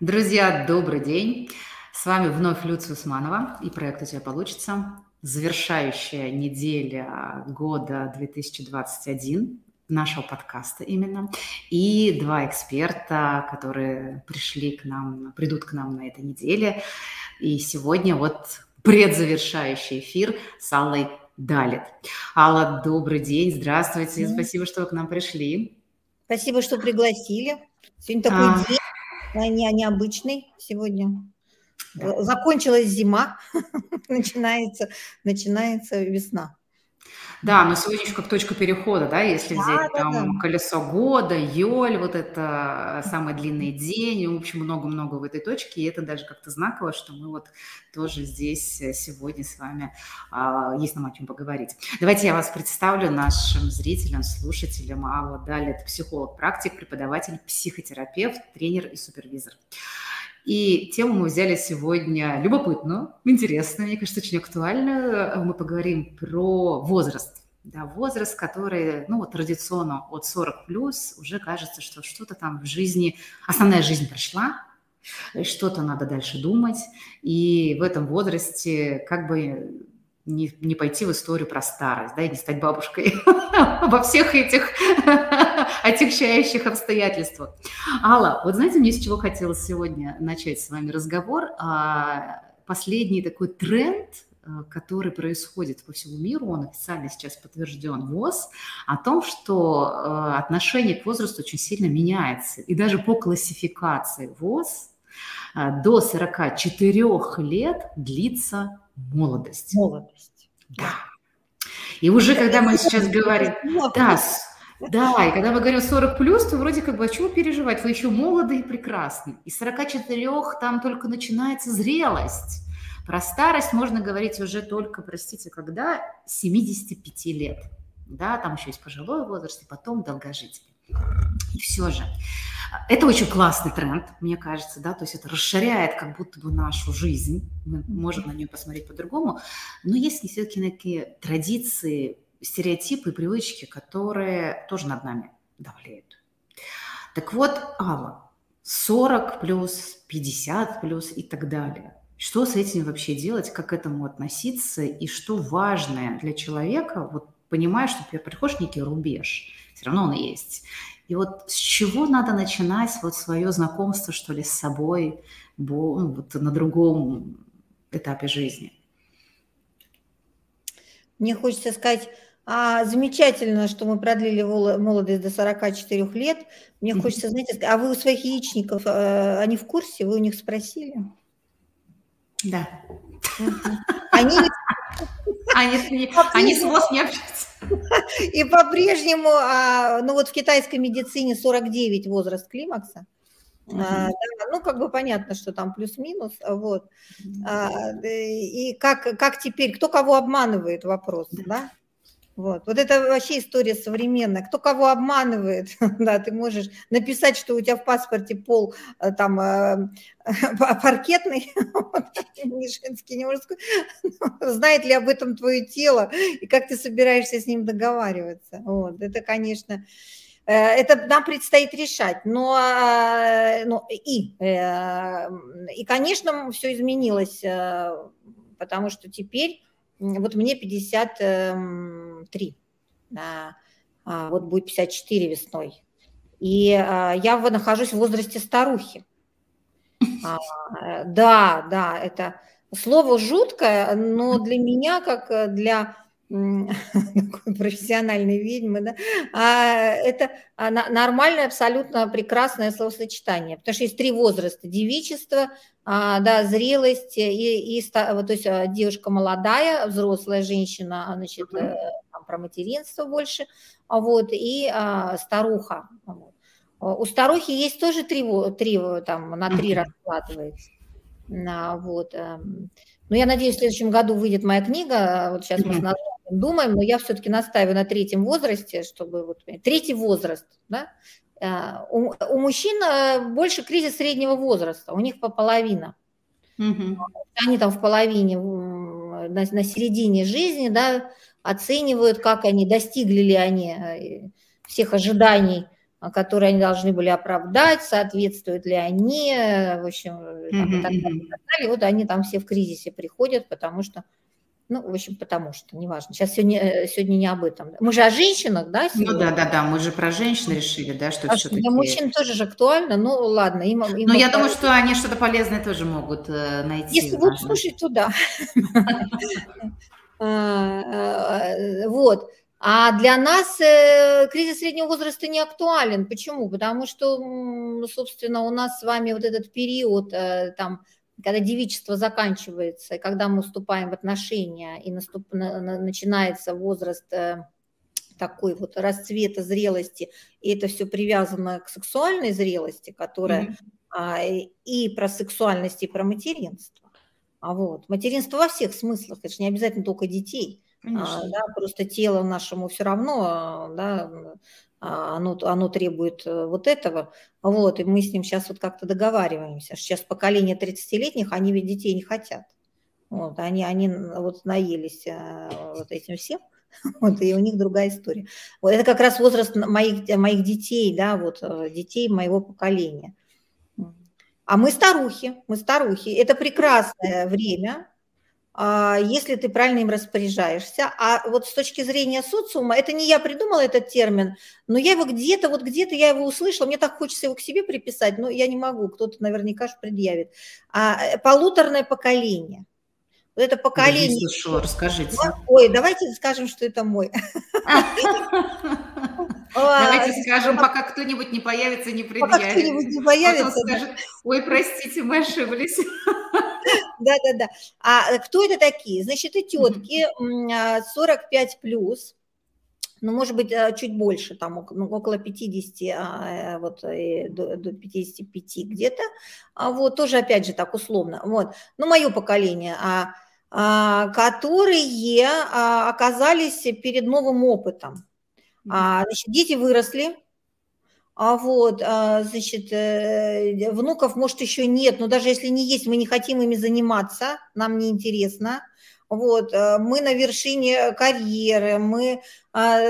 Друзья, добрый день. С вами вновь Люция Усманова и проект «У тебя получится». Завершающая неделя года 2021 нашего подкаста именно. И два эксперта, которые пришли к нам, придут к нам на этой неделе. И сегодня вот предзавершающий эфир с Аллой Далит. Алла, добрый день, здравствуйте, mm-hmm. спасибо, что вы к нам пришли. Спасибо, что пригласили. Сегодня такой а... день не, необычный сегодня. Закончилась зима, начинается, начинается весна. Да, но сегодня еще как точка перехода, да, если да, взять да, там да. колесо года, Йоль, вот это самый длинный день, в общем, много-много в этой точке, и это даже как-то знаково, что мы вот тоже здесь э, сегодня с вами а, есть нам о чем поговорить. Давайте я вас представлю нашим зрителям, слушателям. Алла Далее, это психолог-практик, преподаватель, психотерапевт, тренер и супервизор. И тему мы взяли сегодня любопытную, интересную, мне кажется, очень актуальную. Мы поговорим про возраст. Да, возраст, который, ну, вот традиционно от 40 плюс, уже кажется, что что-то там в жизни, основная жизнь прошла, что-то надо дальше думать. И в этом возрасте как бы не, не пойти в историю про старость, да, и не стать бабушкой во всех этих отягчающих обстоятельствах. Алла, вот знаете, мне с чего хотелось сегодня начать с вами разговор? А, последний такой тренд, а, который происходит по всему миру, он официально сейчас подтвержден ВОЗ, о том, что а, отношение к возрасту очень сильно меняется. И даже по классификации ВОЗ до 44 лет длится молодость. Молодость. Да. И уже когда мы сейчас говорим, да, да, и когда мы говорим 40 плюс, то вроде как бы, а чего переживать? Вы еще молоды и прекрасны. И 44 там только начинается зрелость. Про старость можно говорить уже только, простите, когда 75 лет. Да, там еще есть пожилой возраст, и потом долгожитель. И все же, это очень классный тренд, мне кажется, да, то есть это расширяет как будто бы нашу жизнь, мы можем на нее посмотреть по-другому, но есть все-таки такие традиции, стереотипы, привычки, которые тоже над нами давлеют. Так вот, Алла, 40 плюс, 50 плюс и так далее. Что с этим вообще делать, как к этому относиться и что важное для человека, вот понимая, что приходишь некий рубеж, все равно он есть, и вот с чего надо начинать вот свое знакомство, что ли, с собой ну, вот на другом этапе жизни? Мне хочется сказать, а, замечательно, что мы продлили молодость до 44 лет. Мне хочется, знаете, а вы у своих яичников, э, они в курсе? Вы у них спросили? Да. Они, они, они с ВОЗ не общаются. И по-прежнему, а, ну вот в китайской медицине 49 возраст климакса. Uh-huh. А, да, ну, как бы понятно, что там плюс-минус, вот. А, и как, как теперь, кто кого обманывает, вопрос, да? Вот. вот это вообще история современная. Кто кого обманывает, да, ты можешь написать, что у тебя в паспорте пол э, там э, паркетный, не женский, не мужской. Знает ли об этом твое тело и как ты собираешься с ним договариваться? Вот. Это, конечно, э, это нам предстоит решать. Но, ну, и, и, конечно, все изменилось, потому что теперь вот мне 53, да, а, вот будет 54 весной. И а, я нахожусь в возрасте старухи. А, да, да, это слово жуткое, но для меня, как для профессиональной ведьмы, да, это нормальное, абсолютно прекрасное словосочетание, потому что есть три возраста – девичество, а, да, зрелость и, и то есть а, девушка молодая, взрослая женщина, значит, mm-hmm. Про материнство больше, вот, и а, старуха. Вот. У старухи есть тоже три, три там, на три раскладывается. Вот. Эм. Но я надеюсь, в следующем году выйдет моя книга, вот сейчас мы думаем, но я все-таки настаиваю на третьем возрасте, чтобы вот третий возраст, да, Э, у, у мужчин э, больше кризис среднего возраста, у них по половина. Угу. Они там в половине, на, на середине жизни, да, оценивают, как они, достигли ли они э, всех ожиданий которые они должны были оправдать, соответствуют ли они, в общем, там, и так далее, и так далее. Вот они там все в кризисе приходят, потому что ну, в общем, потому что, неважно. Сейчас сегодня, э, сегодня не об этом. Мы же о женщинах, да? Сегодня? Ну да, да, да, мы же про женщин решили, да, что а все-таки... Для мужчин тоже же актуально, ну ладно. Им, им Но я думаю, что они что-то полезное тоже могут э, найти. Если будут слушать, то да. А, э, вот. А для нас кризис среднего возраста не актуален. Почему? Потому что, собственно, у нас с вами вот этот период там когда девичество заканчивается, когда мы вступаем в отношения, и наступ, на, на, начинается возраст э, такой вот расцвета зрелости, и это все привязано к сексуальной зрелости, которая mm-hmm. и про сексуальность, и про материнство. А вот материнство во всех смыслах, это же не обязательно только детей. А, да, просто тело нашему все равно, да, а, оно, оно требует э, вот этого, вот, и мы с ним сейчас вот как-то договариваемся. Сейчас поколение 30-летних, они ведь детей не хотят. Вот, они, они вот наелись э, вот этим всем, вот, и у них другая история. Вот это как раз возраст моих, моих детей, да, вот, э, детей моего поколения. А мы старухи, мы старухи. Это прекрасное время, а, если ты правильно им распоряжаешься. А вот с точки зрения социума, это не я придумала этот термин, но я его где-то, вот где-то я его услышала, мне так хочется его к себе приписать, но я не могу, кто-то наверняка же предъявит. А, э, полуторное поколение. Вот это поколение... Я слышала, расскажите. Ой, давайте скажем, что это мой. Давайте скажем, пока кто-нибудь не появится, не предъявит. Пока кто-нибудь не появится. скажет, ой, простите, мы ошиблись. Да-да-да. А кто это такие? Значит, и тетки 45 а, плюс, ну, может быть, а, чуть больше, там ну, около 50, а, вот до, до 55 где-то, вот, тоже, опять же, так условно, вот, ну, мое поколение, которые оказались перед новым опытом. Значит, дети выросли, а вот, а, значит, э, внуков, может, еще нет, но даже если не есть, мы не хотим ими заниматься, нам не интересно. Вот, э, мы на вершине карьеры, мы а,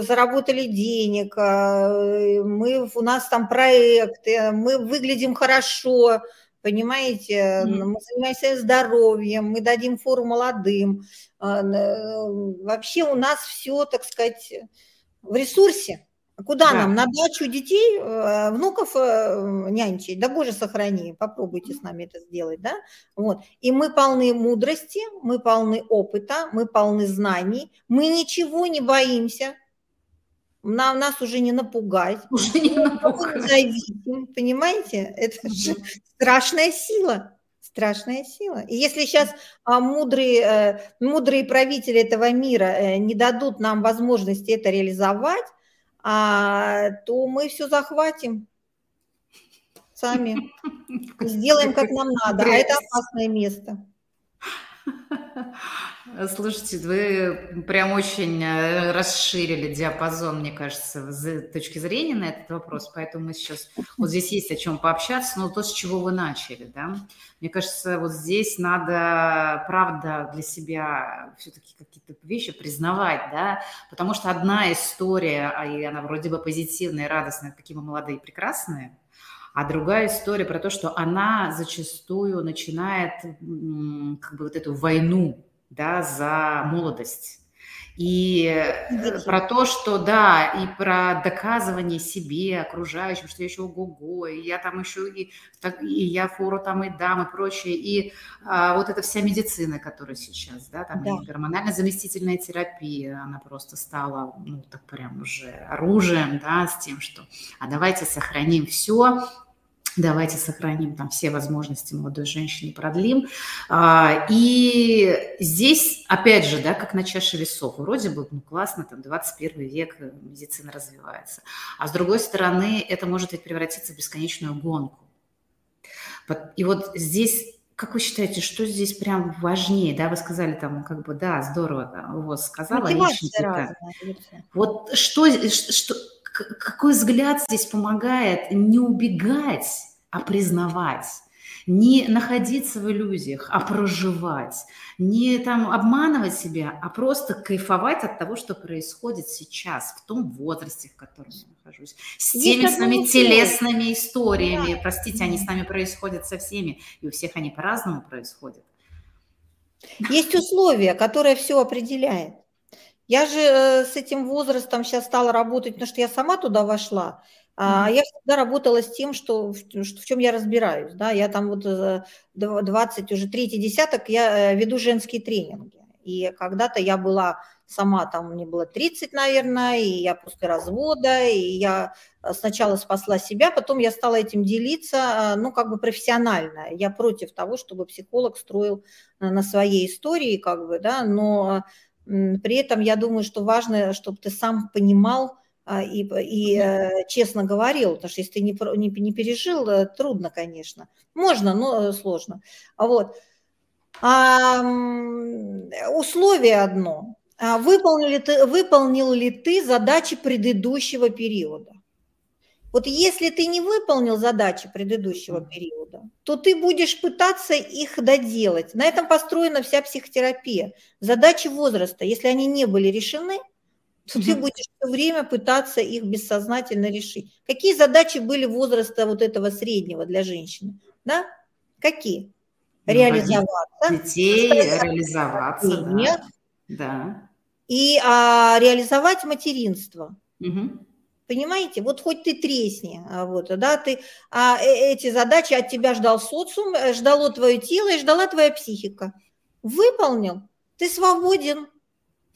заработали денег, а, мы, у нас там проекты, мы выглядим хорошо, понимаете, мы занимаемся здоровьем, мы дадим фору молодым. Вообще у нас все, так сказать, в ресурсе. Куда да. нам? На дачу детей, э, внуков э, нянчить? Да боже сохрани, попробуйте с нами это сделать, да? Вот. И мы полны мудрости, мы полны опыта, мы полны знаний, мы ничего не боимся, нам, нас уже не напугать. Уже не напугать. Зависим, понимаете? Это же страшная сила. Страшная сила. И если сейчас а, мудрые, э, мудрые правители этого мира не дадут нам возможности это реализовать, а, то мы все захватим сами, сделаем как нам надо, а это опасное место. Слушайте, вы прям очень э, расширили диапазон, мне кажется, с точки зрения на этот вопрос, поэтому мы сейчас, вот здесь есть о чем пообщаться, но то, с чего вы начали, да, мне кажется, вот здесь надо, правда, для себя все-таки какие-то вещи признавать, да, потому что одна история, а и она вроде бы позитивная, радостная, какие мы молодые и прекрасные, а другая история про то, что она зачастую начинает как бы вот эту войну да, за молодость. И э, про то, что да, и про доказывание себе, окружающим, что я еще ого-го, и я там еще, и, так, и я фору там и дам, и прочее. И а, вот эта вся медицина, которая сейчас, да, там да. и гормонально заместительная терапия, она просто стала, ну, так прям уже оружием, да, с тем, что, а давайте сохраним все, Давайте сохраним там все возможности молодой женщины, продлим. А, и здесь, опять же, да, как на чаше весов, вроде бы, ну, классно, там, 21 век, э, медицина развивается. А с другой стороны, это может ведь превратиться в бесконечную гонку. И вот здесь как вы считаете, что здесь прям важнее? Да, вы сказали там, как бы, да, здорово, у вас сказала. Разная, вот что, что, какой взгляд здесь помогает не убегать, а признавать. Не находиться в иллюзиях, а проживать. Не там обманывать себя, а просто кайфовать от того, что происходит сейчас, в том возрасте, в котором я нахожусь. С теми своими телесными историями. Да. Простите, они с нами происходят со всеми, и у всех они по-разному происходят. Есть условия, которые все определяют. Я же э, с этим возрастом сейчас стала работать, потому что я сама туда вошла. А я всегда работала с тем, что, в, в чем я разбираюсь. Да? Я там вот 20, уже третий десяток, я э, веду женские тренинги. И когда-то я была сама, там мне было 30, наверное, и я после развода, и я э, сначала спасла себя, потом я стала этим делиться, ну, как бы профессионально. Я против того, чтобы психолог строил на своей истории, как бы, да, но при этом я думаю, что важно, чтобы ты сам понимал а, и, и э, честно говорил, потому что если ты не, не, не пережил, э, трудно, конечно. Можно, но сложно. Вот. А, условие одно. А выполнил ли, ты, выполнил ли ты задачи предыдущего периода? Вот если ты не выполнил задачи предыдущего периода, то ты будешь пытаться их доделать. На этом построена вся психотерапия. Задачи возраста, если они не были решены, то ты будешь все время пытаться их бессознательно решить. Какие задачи были возраста вот этого среднего для женщины? Да? Какие? Ну, реализоваться. Детей, реализоваться. Да. да. И а, реализовать материнство. Угу. Понимаете, вот хоть ты тресни, а, вот, да, ты, а э, эти задачи от тебя ждал социум, э, ждало твое тело и ждала твоя психика. Выполнил, ты свободен.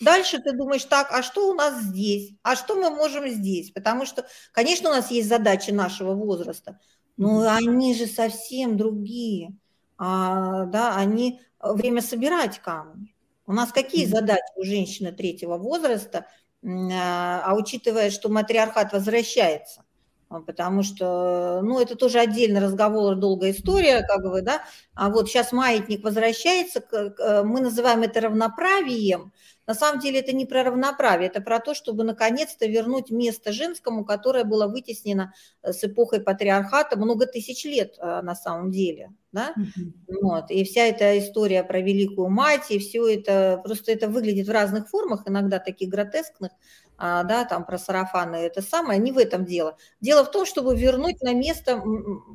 Дальше ты думаешь, так, а что у нас здесь? А что мы можем здесь? Потому что, конечно, у нас есть задачи нашего возраста, но они же совсем другие. А, да, они э, время собирать камни. У нас какие задачи у женщины третьего возраста – а, а учитывая, что матриархат возвращается, потому что, ну, это тоже отдельный разговор, долгая история, как бы, да, а вот сейчас маятник возвращается, мы называем это равноправием, на самом деле это не про равноправие, это про то, чтобы наконец-то вернуть место женскому, которое было вытеснено э, с эпохой патриархата много тысяч лет э, на самом деле. Да? Mm-hmm. Вот. И вся эта история про Великую Мать, и все это, просто это выглядит в разных формах, иногда таких гротескных, а, да, там про сарафаны, это самое, не в этом дело. Дело в том, чтобы вернуть на место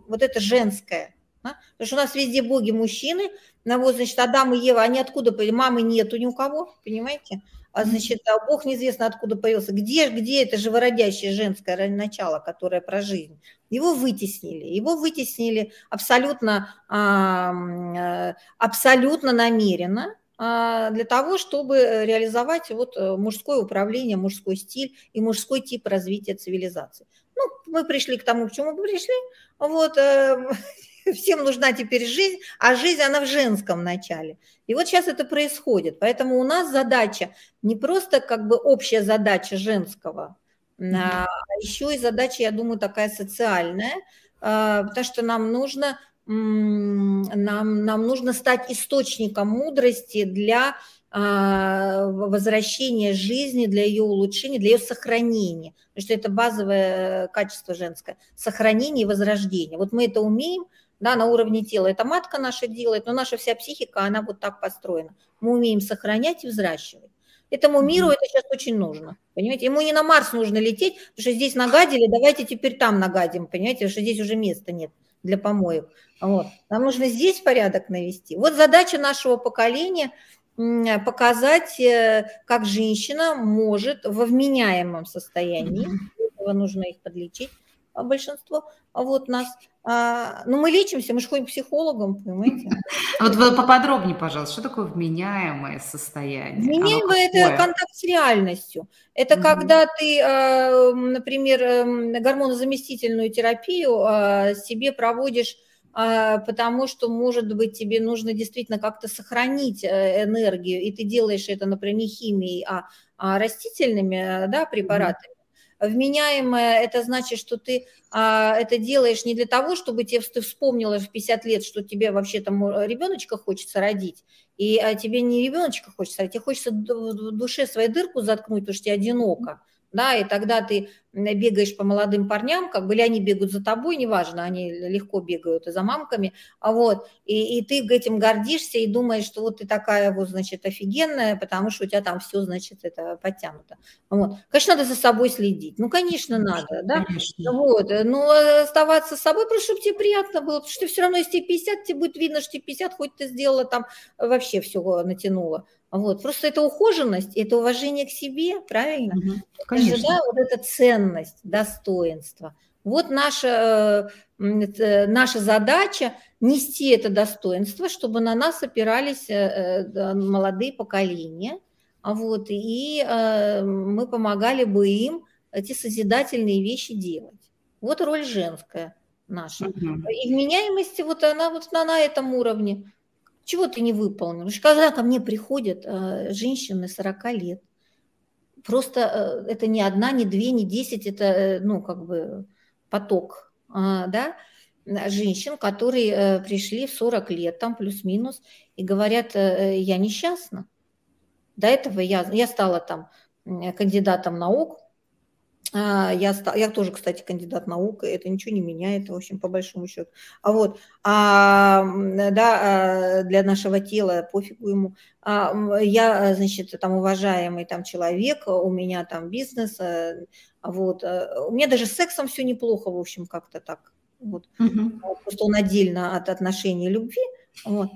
вот это женское, да? Потому что у нас везде боги мужчины, ну вот, значит, Адам и Ева, они откуда, мамы нету ни у кого, понимаете? А значит, а Бог неизвестно откуда появился. Где, где это живородящее женское начало, которое про жизнь? Его вытеснили. Его вытеснили абсолютно, э, абсолютно намеренно а, для того, чтобы реализовать вот э, мужское управление, мужской стиль и мужской тип развития цивилизации. Ну, мы пришли к тому, к чему мы пришли. Вот, э, всем нужна теперь жизнь, а жизнь, она в женском начале. И вот сейчас это происходит. Поэтому у нас задача не просто как бы общая задача женского, mm-hmm. а еще и задача, я думаю, такая социальная, а, потому что нам нужно, нам, нам нужно стать источником мудрости для а, возвращения жизни, для ее улучшения, для ее сохранения. Потому что это базовое качество женское. Сохранение и возрождение. Вот мы это умеем, да, на уровне тела. Это матка наша делает, но наша вся психика, она вот так построена. Мы умеем сохранять и взращивать. Этому миру это сейчас очень нужно, понимаете? Ему не на Марс нужно лететь, потому что здесь нагадили, давайте теперь там нагадим, понимаете, потому что здесь уже места нет для помоек. Вот. Нам нужно здесь порядок навести. Вот задача нашего поколения показать, э, как женщина может во вменяемом состоянии, этого нужно их подлечить, большинство, а вот нас, а, ну мы лечимся, мы же ходим к психологам, понимаете? Вот вы поподробнее, пожалуйста, что такое вменяемое состояние? Вменяемое – это контакт с реальностью. Это когда ты, а, например, эм, гормонозаместительную терапию а, себе проводишь потому что, может быть, тебе нужно действительно как-то сохранить э, энергию, и ты делаешь это, например, не химией, а, а растительными да, препаратами. Вменяемое – это значит, что ты а, это делаешь не для того, чтобы тебе, ты вспомнила в 50 лет, что тебе вообще там ребеночка хочется родить, и а тебе не ребеночка хочется родить, тебе хочется в душе свою дырку заткнуть, потому что тебе одиноко. Да, и тогда ты бегаешь по молодым парням, как бы, или они бегают за тобой, неважно, они легко бегают за мамками, а вот, и, и ты этим гордишься и думаешь, что вот ты такая вот, значит, офигенная, потому что у тебя там все, значит, это подтянуто. Вот. Конечно, надо за собой следить, ну, конечно, надо, да, конечно. вот, но оставаться с собой, просто чтобы тебе приятно было, потому что все равно, если тебе 50, тебе будет видно, что тебе 50, хоть ты сделала там, вообще все натянула, вот. Просто это ухоженность, это уважение к себе, правильно? Угу, конечно. Это да, вот эта ценность, достоинство. Вот наша, э, наша задача нести это достоинство, чтобы на нас опирались э, э, молодые поколения, вот, и мы помогали бы им эти созидательные вещи делать. Вот роль женская наша. Угу. И вменяемость, вот она вот на, на этом уровне. Чего ты не выполнил? Когда ко мне приходят э, женщины 40 лет, просто э, это не одна, не две, не десять, это, э, ну, как бы поток, да, женщин, которые пришли в 40 лет, там плюс-минус, и говорят, я несчастна. До этого я, я стала там кандидатом наук, я, стал, я тоже, кстати, кандидат наук, это ничего не меняет, в общем, по большому счету. А вот, а, да, а, для нашего тела пофигу ему. А, я, значит, там уважаемый там человек, у меня там бизнес, вот. У меня даже с сексом все неплохо, в общем, как-то так. Вот. Угу. Просто он отдельно от отношений любви. Вот.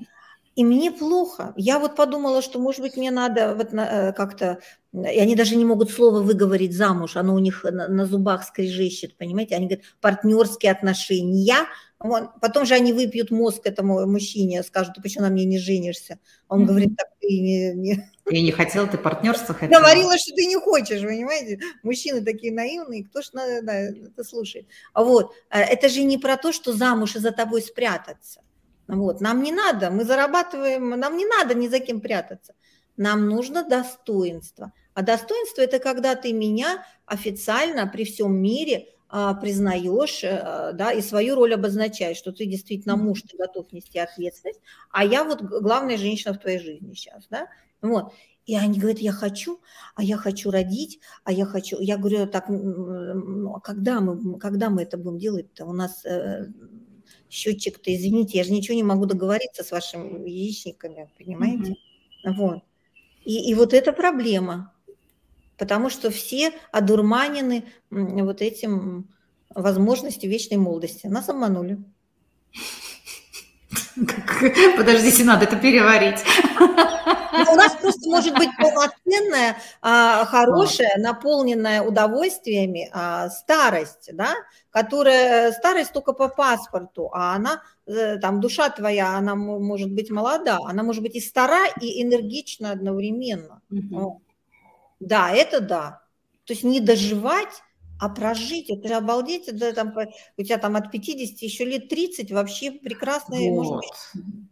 И мне плохо. Я вот подумала, что, может быть, мне надо вот э, как-то... И они даже не могут слово выговорить замуж, оно у них на, на зубах скрежещет, понимаете? Они говорят, партнерские отношения. Вот. Потом же они выпьют мозг этому мужчине, скажут, ты почему на мне не женишься? Он mm-hmm. говорит, так ты не... не... Я не хотела, ты партнерство хотела. Говорила, что ты не хочешь, понимаете? Мужчины такие наивные, кто ж на, да, это слушает. А вот, э, это же не про то, что замуж и за тобой спрятаться. Вот. Нам не надо, мы зарабатываем, нам не надо ни за кем прятаться. Нам нужно достоинство. А достоинство – это когда ты меня официально при всем мире а, признаешь а, да, и свою роль обозначаешь, что ты действительно муж, ты готов нести ответственность, а я вот главная женщина в твоей жизни сейчас. Да? Вот. И они говорят, я хочу, а я хочу родить, а я хочу. Я говорю, так, ну, а когда мы, когда мы это будем делать-то? У нас э, счетчик-то, извините, я же ничего не могу договориться с вашими яичниками, понимаете? Mm-hmm. Вот. И, и вот это проблема, потому что все одурманены вот этим возможностью вечной молодости. Нас обманули. Подождите, надо это переварить. Но у нас просто может быть полноценная, а, хорошая, наполненная удовольствиями а, старость, да, которая старость только по паспорту, а она э, там душа твоя, она может быть молода, она может быть и стара, и энергична одновременно. Угу. Да, это да. То есть не доживать а прожить, это же обалдеть, это там, у тебя там от 50 еще лет 30 вообще прекрасно. Вот.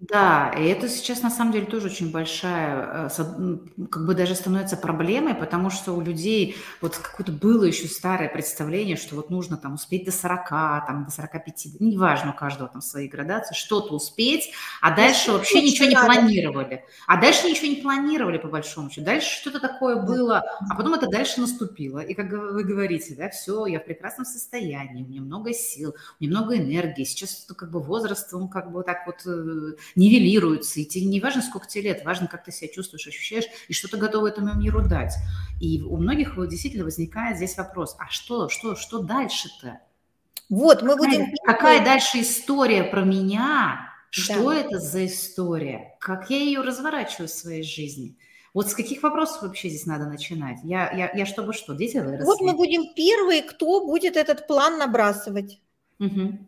Да, и это сейчас на самом деле тоже очень большая, э, как бы даже становится проблемой, потому что у людей вот какое-то было еще старое представление, что вот нужно там успеть до 40, там до 45, ну, неважно, у каждого там свои градации, что-то успеть, а дальше ну, вообще ничего не планировали. А дальше ничего не планировали по большому счету. Дальше что-то такое было, а потом это дальше наступило. И как вы говорите, да, все, я в прекрасном состоянии, у меня много сил, у меня много энергии. Сейчас ну, как бы возраст, он как бы так вот э, нивелируется. И тебе не важно, сколько тебе лет, важно, как ты себя чувствуешь, ощущаешь, и что ты готова этому миру дать. И у многих действительно возникает здесь вопрос, а что, что, что дальше-то? Вот, мы будем... Какая, какая дальше история про меня? Что да. это за история? Как я ее разворачиваю в своей жизни? Вот с каких вопросов вообще здесь надо начинать? Я, я, я чтобы что, дети выросли? Вот мы будем первые, кто будет этот план набрасывать. Угу.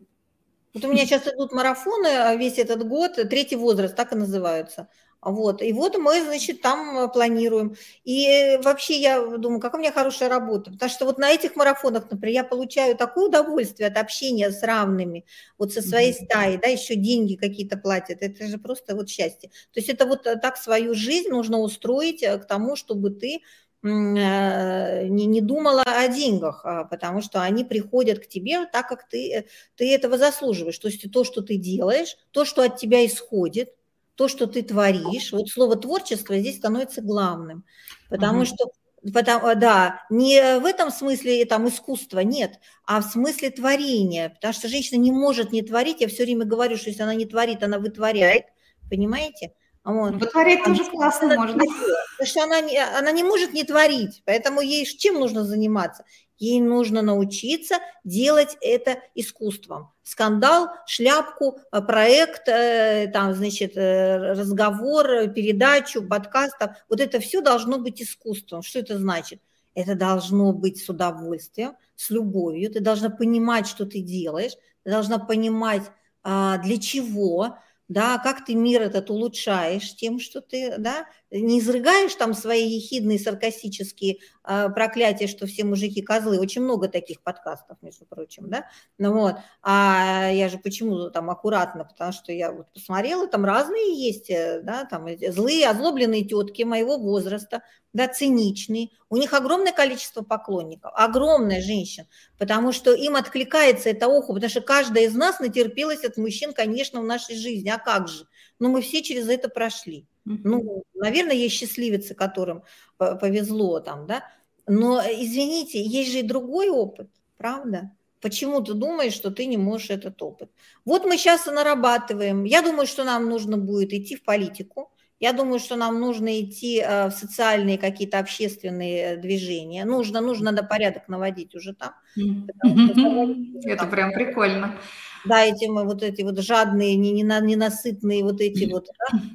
Вот у меня сейчас идут марафоны а весь этот год, третий возраст, так и называются. Вот. И вот мы, значит, там э, планируем. И вообще я думаю, какая у меня хорошая работа. Потому что вот на этих марафонах, например, я получаю такое удовольствие от общения с равными, вот со своей стаей, да, еще деньги какие-то платят. Это же просто вот счастье. То есть это вот э, так свою жизнь нужно устроить э, к тому, чтобы ты не, не думала о деньгах, а, потому что они приходят к тебе так, как ты, ты этого заслуживаешь. То есть то, что ты делаешь, то, что от тебя исходит, то, что ты творишь, вот слово творчество здесь становится главным, потому угу. что Потому, да, не в этом смысле там искусства нет, а в смысле творения, потому что женщина не может не творить, я все время говорю, что если она не творит, она вытворяет, понимаете? Вот. Вытворять тоже классно можно. Потому что она, она не может не творить, поэтому ей чем нужно заниматься? Ей нужно научиться делать это искусством. Скандал, шляпку, э, проект, э, там, значит, э, разговор, передачу, подкаст, вот это все должно быть искусством. Что это значит? Это должно быть с удовольствием, с любовью. Ты должна понимать, что ты делаешь, ты должна понимать, а, для чего, да, как ты мир этот улучшаешь тем, что ты, да, не изрыгаешь там свои ехидные саркастические э, проклятия, что все мужики козлы. Очень много таких подкастов, между прочим, да. Ну вот, а я же почему там аккуратно, потому что я вот посмотрела, там разные есть, э, да, там злые, озлобленные тетки моего возраста, да, циничные. У них огромное количество поклонников, огромное женщин, потому что им откликается это ухо, потому что каждая из нас натерпелась от мужчин, конечно, в нашей жизни. А как же? Ну, мы все через это прошли. Ну, наверное, есть счастливицы, которым повезло там, да. Но, извините, есть же и другой опыт, правда? Почему ты думаешь, что ты не можешь этот опыт? Вот мы сейчас и нарабатываем. Я думаю, что нам нужно будет идти в политику, я думаю, что нам нужно идти э, в социальные какие-то общественные движения. Нужно, нужно надо порядок наводить уже там. Это прям прикольно. Да, эти мы вот эти вот жадные, ненасытные вот эти вот.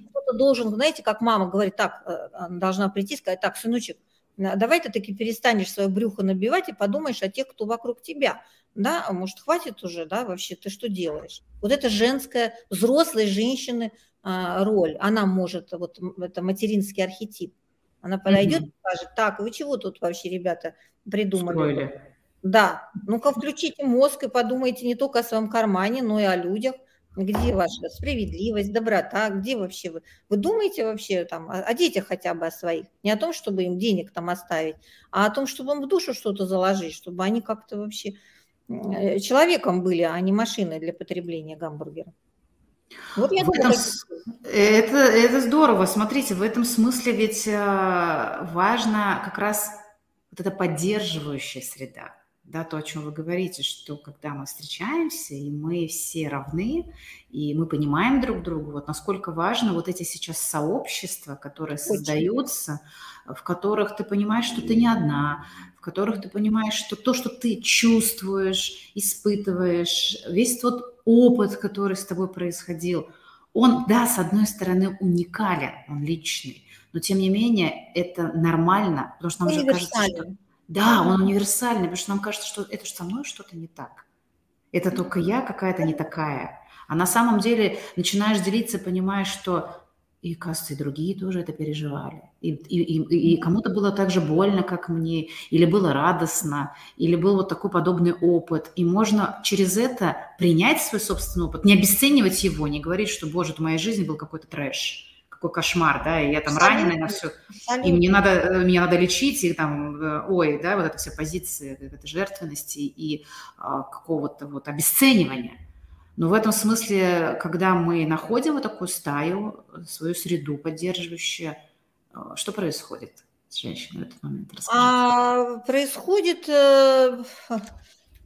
Кто-то должен, знаете, как мама говорит, так, э, должна прийти и сказать, так, сыночек, давай ты таки перестанешь свое брюхо набивать и подумаешь о тех, кто вокруг тебя. Да, а может, хватит уже, да, вообще, ты что делаешь? Вот это женская, взрослой женщины роль, она может, вот это материнский архетип, она подойдет mm-hmm. и скажет, так, вы чего тут вообще, ребята, придумали? Строили. Да, ну-ка включите мозг и подумайте не только о своем кармане, но и о людях. Где ваша справедливость, доброта, где вообще вы? Вы думаете вообще там о, о детях хотя бы о своих? Не о том, чтобы им денег там оставить, а о том, чтобы им в душу что-то заложить, чтобы они как-то вообще э, человеком были, а не машиной для потребления гамбургера. Вот я этом, это, это здорово. Смотрите, в этом смысле ведь э, важно как раз вот эта поддерживающая среда. Да, то, о чем вы говорите, что когда мы встречаемся, и мы все равны, и мы понимаем друг друга, вот насколько важно вот эти сейчас сообщества, которые создаются, в которых ты понимаешь, что ты не одна, в которых ты понимаешь, что то, что ты чувствуешь, испытываешь, весь тот опыт, который с тобой происходил, он, да, с одной стороны, уникален, он личный, но тем не менее это нормально, потому что нам же кажется, что... Да, он универсальный, потому что нам кажется, что это же со мной что-то не так. Это только я какая-то не такая. А на самом деле начинаешь делиться, понимаешь, что и, кажется, и другие тоже это переживали. И, и, и, и кому-то было так же больно, как мне, или было радостно, или был вот такой подобный опыт. И можно через это принять свой собственный опыт, не обесценивать его, не говорить, что, боже, в моей жизни был какой-то трэш какой кошмар, да, и я там раненая на все, и мне надо, э, меня надо лечить, и там, э, ой, да, вот эта вся позиция этой жертвенности и а, какого-то вот обесценивания. Но в этом смысле, когда мы находим вот такую стаю, свою среду поддерживающую, э, что происходит с женщиной в этот момент? А, происходит, э,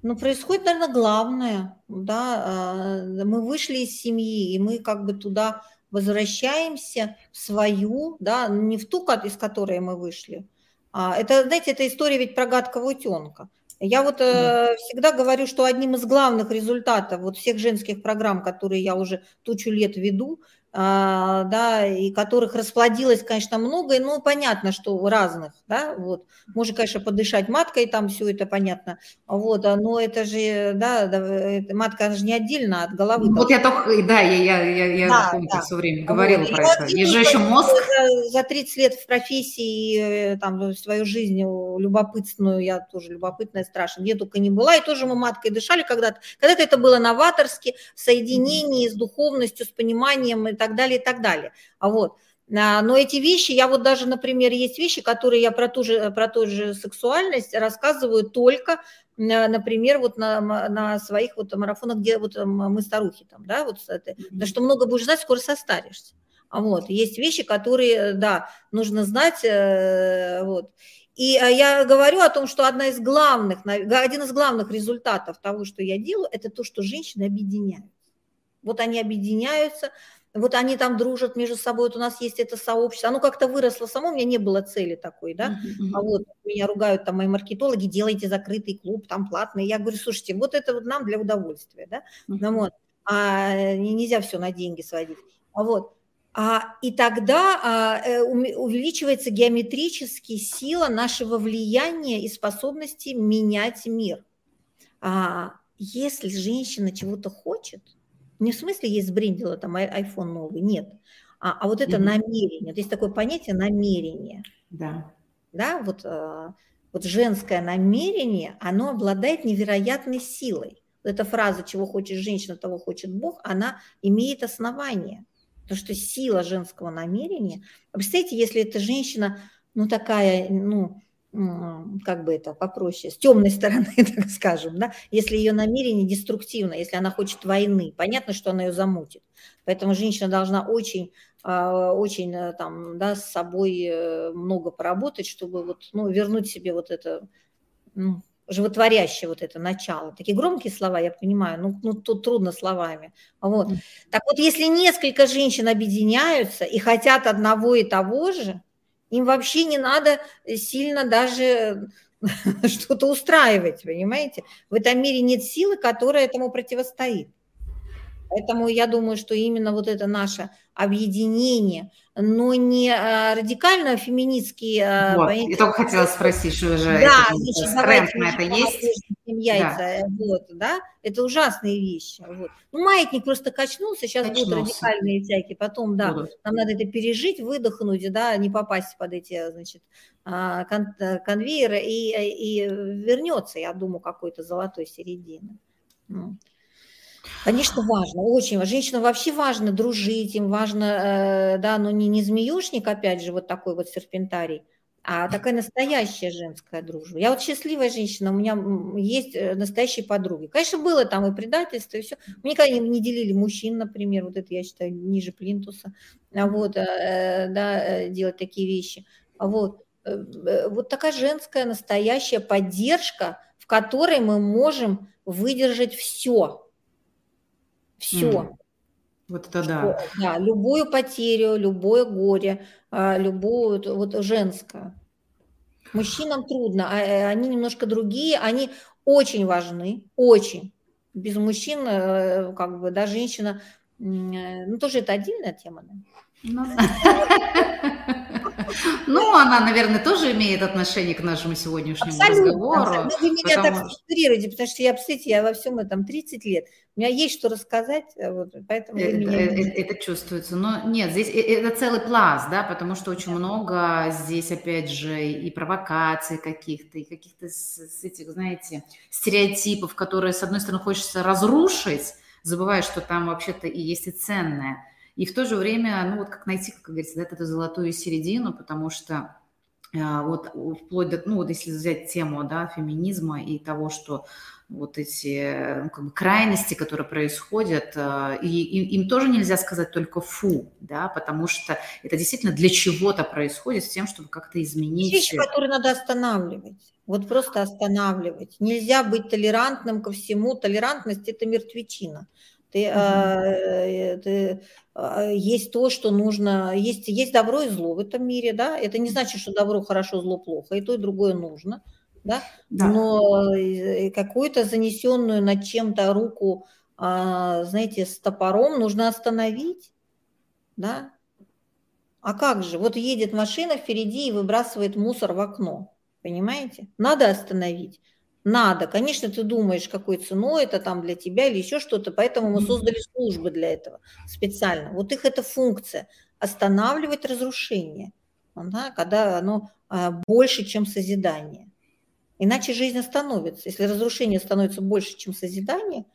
ну, происходит, наверное, главное, да, а, мы вышли из семьи, и мы как бы туда возвращаемся в свою, да, не в ту, из которой мы вышли. А, это, знаете, это история ведь про гадкого утенка. Я вот э, всегда говорю, что одним из главных результатов вот всех женских программ, которые я уже тучу лет веду, да, и которых расплодилось, конечно, много, и, ну, понятно, что разных, да, вот, можно, конечно, подышать маткой, там все это понятно, вот, а, но это же, да, матка она же не отдельно от головы. Вот я только, да, я, я, я, я да, помню, да. все время говорила вот. про и это, вот, есть же еще мозг. За, за 30 лет в профессии, э, там, свою жизнь любопытную, я тоже любопытная, страшно, где только не была, и тоже мы маткой дышали когда-то, когда-то это было новаторски, в соединении с духовностью, с пониманием так далее, и так далее. А вот. А, но эти вещи, я вот даже, например, есть вещи, которые я про ту же, про ту же сексуальность рассказываю только, например, вот на, на своих вот марафонах, где вот мы старухи там, да, вот потому что много будешь знать, скоро состаришься. А вот, есть вещи, которые, да, нужно знать, э, вот. И э, я говорю о том, что одна из главных, один из главных результатов того, что я делаю, это то, что женщины объединяются. Вот они объединяются, вот они там дружат между собой, вот у нас есть это сообщество, оно как-то выросло само, у меня не было цели такой, да, mm-hmm. а вот меня ругают там мои маркетологи, делайте закрытый клуб, там платный, я говорю, слушайте, вот это вот нам для удовольствия, да, mm-hmm. ну вот, а нельзя все на деньги сводить, а вот, а, и тогда а, э, увеличивается геометрически сила нашего влияния и способности менять мир. А, если женщина чего-то хочет, не в смысле есть сбрендила там iPhone новый, нет, а, а вот это mm-hmm. намерение. Вот есть такое понятие намерение. Да. Да, вот, а, вот женское намерение, оно обладает невероятной силой. Эта фраза «чего хочет женщина, того хочет Бог», она имеет основание. Потому что сила женского намерения... Представьте, если эта женщина, ну, такая, ну, как бы это попроще, с темной стороны, так скажем, да, если ее намерение деструктивно, если она хочет войны, понятно, что она ее замутит. Поэтому женщина должна очень, а, очень э, там, да, с собой э, много поработать, чтобы вот, ну, вернуть себе вот это, ну, животворящее вот это начало. Такие громкие слова, я понимаю, ну, ну тут трудно словами. Вот. Так вот, если несколько женщин объединяются и хотят одного и того же, им вообще не надо сильно даже что-то устраивать, понимаете? В этом мире нет силы, которая этому противостоит. Поэтому я думаю, что именно вот это наше объединение, но не а, радикально феминистские... А, вот, я только хотела спросить, что же да, это, значит, тренд на это есть? Яйца, да. Э, вот, да, это ужасные вещи. Вот. Ну, маятник просто качнулся, сейчас качнулся. будут радикальные всякие, потом, да, будут. нам надо это пережить, выдохнуть, да, не попасть под эти, значит, а, кон э, конвейеры, и, э, и вернется, я думаю, какой-то золотой середины. Ну. Конечно, важно, очень важно. Женщинам вообще важно дружить, им важно, э, да, но не, не змеюшник, опять же, вот такой вот серпентарий, а такая настоящая женская дружба. Я вот счастливая женщина, у меня есть э, настоящие подруги. Конечно, было там и предательство, и все. Мы никогда не, делили мужчин, например, вот это я считаю ниже плинтуса, а вот, э, да, делать такие вещи. Вот, вот такая женская настоящая поддержка, в которой мы можем выдержать все все. Mm. Вот это да. Да, любую потерю, любое горе, а, любую вот женское. Мужчинам трудно, а, э, они немножко другие, они очень важны, очень. Без мужчин, э, как бы, да, женщина, э, ну, тоже это отдельная тема, да? Ну, ну, она, наверное, тоже имеет отношение к нашему сегодняшнему Абсолютно. разговору. Вы меня потому... так структурируете, потому что я, представляете, я во всем этом 30 лет. У меня есть что рассказать, э, вот, поэтому это, меня... это, это чувствуется. Но нет, здесь это целый пласт, да, потому что очень много здесь, опять же, и провокаций каких-то, и каких-то с, с этих, знаете, стереотипов, которые, с одной стороны, хочется разрушить, забывая, что там вообще-то и есть и ценное – и в то же время, ну вот как найти, как говорится, да, эту золотую середину, потому что а, вот вплоть до, ну вот если взять тему, да, феминизма и того, что вот эти ну, как бы крайности, которые происходят, а, и, и им тоже нельзя сказать только фу, да, потому что это действительно для чего-то происходит с тем, чтобы как-то изменить. Вещи, которые надо останавливать. Вот просто останавливать. Нельзя быть толерантным ко всему. Толерантность – это мертвечина. Ты, mm-hmm. ты, а, есть то, что нужно, есть, есть добро и зло в этом мире, да, это не значит, что добро хорошо, зло плохо, и то, и другое нужно, да, да. но э, какую-то занесенную над чем-то руку, а, знаете, с топором нужно остановить, да, а как же, вот едет машина впереди и выбрасывает мусор в окно, понимаете, надо остановить, надо. Конечно, ты думаешь, какой ценой это там для тебя или еще что-то, поэтому мы создали службы для этого специально. Вот их эта функция – останавливать разрушение, да, когда оно а, больше, чем созидание. Иначе жизнь остановится. Если разрушение становится больше, чем созидание,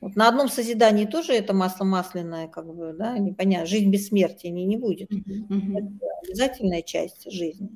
вот на одном созидании тоже это масло масляное, как бы, да, непонятно, жизнь бессмертия не, не будет. Mm-hmm. Это обязательная часть жизни.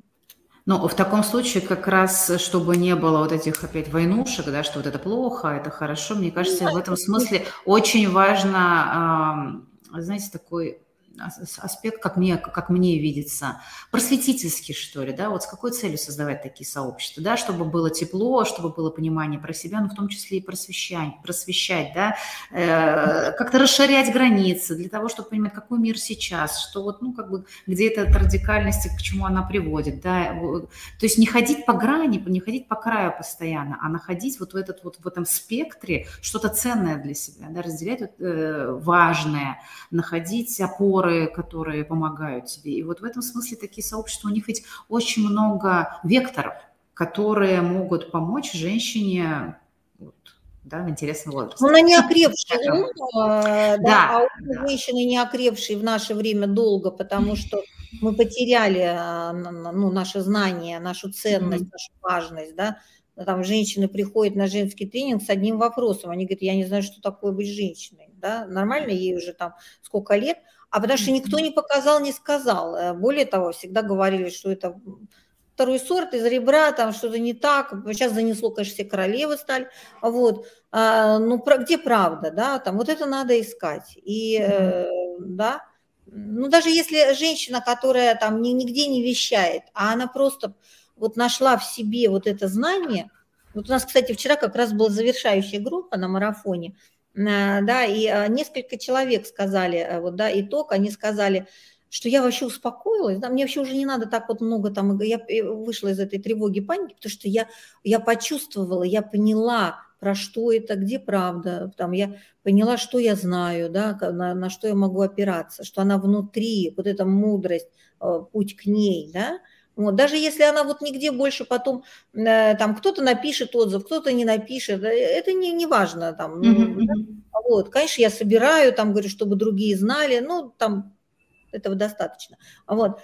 Но в таком случае как раз, чтобы не было вот этих опять войнушек, да, что вот это плохо, это хорошо, мне кажется, в этом смысле очень важно, знаете, такой аспект, как мне, как мне видится, просветительский, что ли, да, вот с какой целью создавать такие сообщества, да, чтобы было тепло, чтобы было понимание про себя, но в том числе и просвещать, просвещать, да, э, как-то расширять границы для того, чтобы понимать, какой мир сейчас, что вот, ну, как бы, где эта радикальность, к чему она приводит, да, то есть не ходить по грани, не ходить по краю постоянно, а находить вот в, этот, вот в этом спектре что-то ценное для себя, да, разделять вот, э, важное, находить опоры, которые помогают тебе. И вот в этом смысле такие сообщества, у них ведь очень много векторов, которые могут помочь женщине вот, да, в интересном возрасте. Ну, на неокрепший ум, да, да, а у женщины неокрепший в наше время долго, потому что мы потеряли а, ну, наше знание, нашу ценность, mm-hmm. нашу важность, да, там женщины приходят на женский тренинг с одним вопросом, они говорят, я не знаю, что такое быть женщиной, да, нормально, ей уже там сколько лет, а потому что никто не показал, не сказал. Э, более того, всегда говорили, что это второй сорт из ребра, там что-то не так. Сейчас занесло, конечно, все королевы стали. Вот. А, ну, про, где правда, да? Там вот это надо искать. И, э, да, ну, даже если женщина, которая там нигде не вещает, а она просто вот нашла в себе вот это знание, вот у нас, кстати, вчера как раз была завершающая группа на марафоне, да, и э, несколько человек сказали, э, вот, да, итог, они сказали, что я вообще успокоилась, да, мне вообще уже не надо так вот много там, я вышла из этой тревоги, паники, потому что я, я почувствовала, я поняла, про что это, где правда, там я поняла, что я знаю, да, на, на что я могу опираться, что она внутри, вот эта мудрость, путь к ней, да, вот, даже если она вот нигде больше потом, э, там кто-то напишет отзыв, кто-то не напишет, э, это не, не важно. Там, mm-hmm. да? вот, конечно, я собираю, там, говорю, чтобы другие знали, ну, там, этого достаточно. Вот.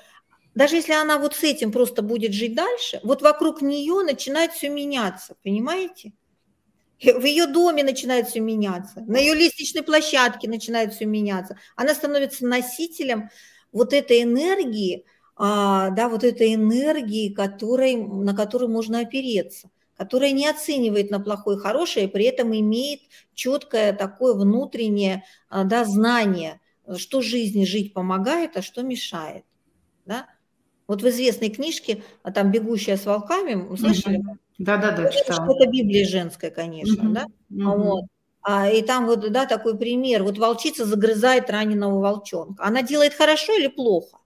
Даже если она вот с этим просто будет жить дальше, вот вокруг нее начинает все меняться, понимаете? В ее доме начинает все меняться, на ее лестничной площадке начинает все меняться. Она становится носителем вот этой энергии, да, вот этой энергии, которой, на которую можно опереться, которая не оценивает на плохое и хорошее, при этом имеет четкое такое внутреннее а, да, знание, что жизни жить помогает, а что мешает. Да? Вот в известной книжке, а там «Бегущая с волками», слышали? Да-да-да, читала. Это Библия женская, конечно, да? Вот. А, и там вот, да, такой пример. Вот волчица загрызает раненого волчонка. Она делает хорошо или плохо?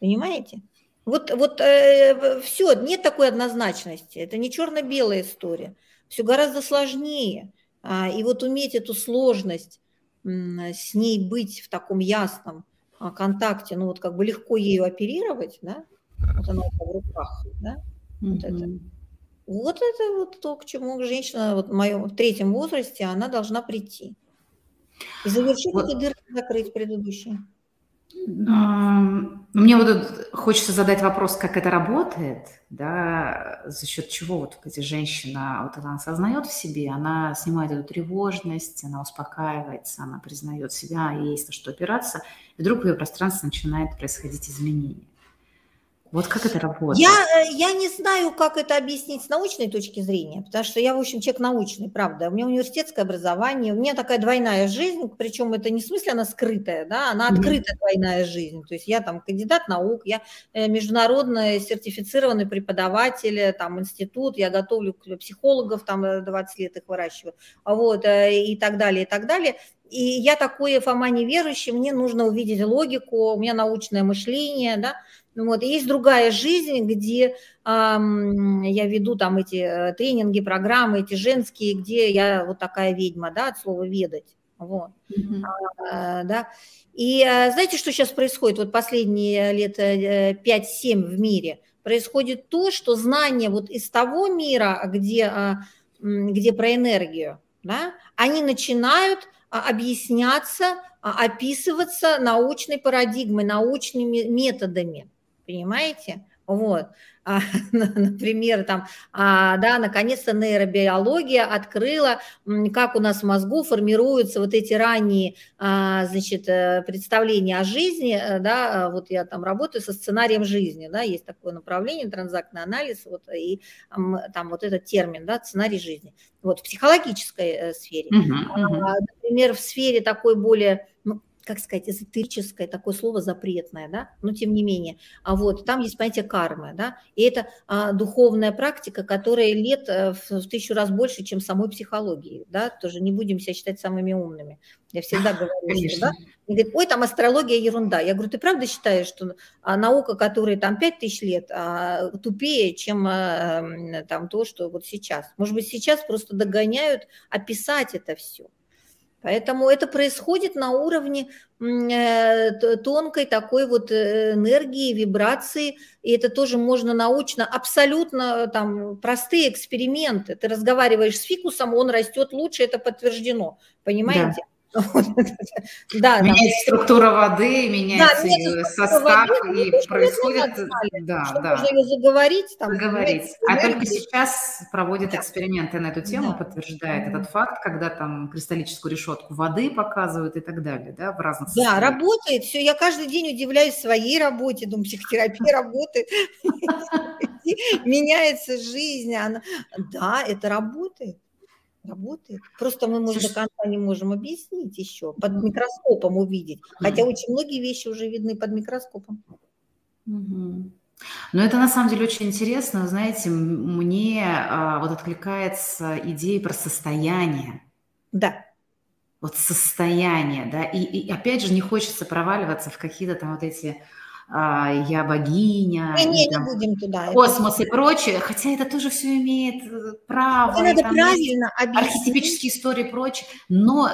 Понимаете? Вот, вот э, все, нет такой однозначности. Это не черно-белая история. Все гораздо сложнее. А, и вот уметь эту сложность с ней быть в таком ясном а, контакте, ну вот как бы легко ею оперировать, да, вот она в руках, да, mm-hmm. вот это. Вот это вот то, к чему женщина вот в моем в третьем возрасте, она должна прийти. И завершить вот. эти дырки закрыть предыдущие. Мне вот хочется задать вопрос, как это работает, да, за счет чего вот эти женщина, вот она осознает в себе, она снимает эту тревожность, она успокаивается, она признает себя, ей есть на что опираться, и вдруг в ее пространстве начинает происходить изменение. Вот как это работает? Я, э, я не знаю, как это объяснить с научной точки зрения, потому что я, в общем, человек научный, правда. У меня университетское образование, у меня такая двойная жизнь, причем это не в смысле она скрытая, да, она открытая mm-hmm. двойная жизнь. То есть я там кандидат наук, я э, международный сертифицированный преподаватель, э, там институт, я готовлю психологов, там 20 лет их выращиваю, вот, и так далее, и так далее. И я такой Фома неверующий, мне нужно увидеть логику, у меня научное мышление, да, вот. И есть другая жизнь, где э, я веду там эти э, тренинги, программы, эти женские, где я вот такая ведьма, да, от слова ведать. Вот. Mm-hmm. А, да. И а, знаете, что сейчас происходит? Вот последние лет 5-7 э, в мире происходит то, что знания вот из того мира, где, а, где про энергию, да, они начинают объясняться, описываться научной парадигмой, научными методами понимаете? Вот. А, например, там, а, да, наконец-то нейробиология открыла, как у нас в мозгу формируются вот эти ранние, а, значит, э, представления о жизни, э, да, вот я там работаю со сценарием жизни, да, есть такое направление, транзактный анализ, вот, и там вот этот термин, да, сценарий жизни, вот, в психологической э, сфере. Uh-huh, uh-huh. Например, в сфере такой более, ну, как сказать, эзотерическое такое слово запретное, да, но тем не менее. А вот там есть понятие кармы, да, и это а, духовная практика, которая лет а, в, в тысячу раз больше, чем самой психологии, да, тоже не будем себя считать самыми умными. Я всегда говорю, Конечно. что, да, и говорит, ой, там астрология ерунда. Я говорю, ты правда считаешь, что а, наука, которая там пять тысяч лет, а, тупее, чем а, там то, что вот сейчас? Может быть, сейчас просто догоняют описать это все. Поэтому это происходит на уровне э, тонкой такой вот э, энергии, вибрации, и это тоже можно научно, абсолютно там простые эксперименты. Ты разговариваешь с фикусом, он растет лучше, это подтверждено, понимаете? Да. Да, меняется структура воды, меняется состав, и происходит... Да, да. Можно ее заговорить. Там, заговорить. А только сейчас проводят эксперименты на эту тему, подтверждает этот факт, когда там кристаллическую решетку воды показывают и так далее, да, в разных Да, работает все. Я каждый день удивляюсь своей работе, думаю, психотерапия работает. Меняется жизнь. Да, это работает работает. Просто мы, может, до конца не можем объяснить еще, под микроскопом увидеть. Хотя очень многие вещи уже видны под микроскопом. Угу. Но это на самом деле очень интересно. Знаете, мне а, вот откликается идея про состояние. Да. Вот состояние, да. И, и опять же не хочется проваливаться в какие-то там вот эти я богиня, не, не, там, не будем туда. космос и прочее, хотя это тоже все имеет э, право. Это надо правильно объяснить. Архетипические истории и прочее, но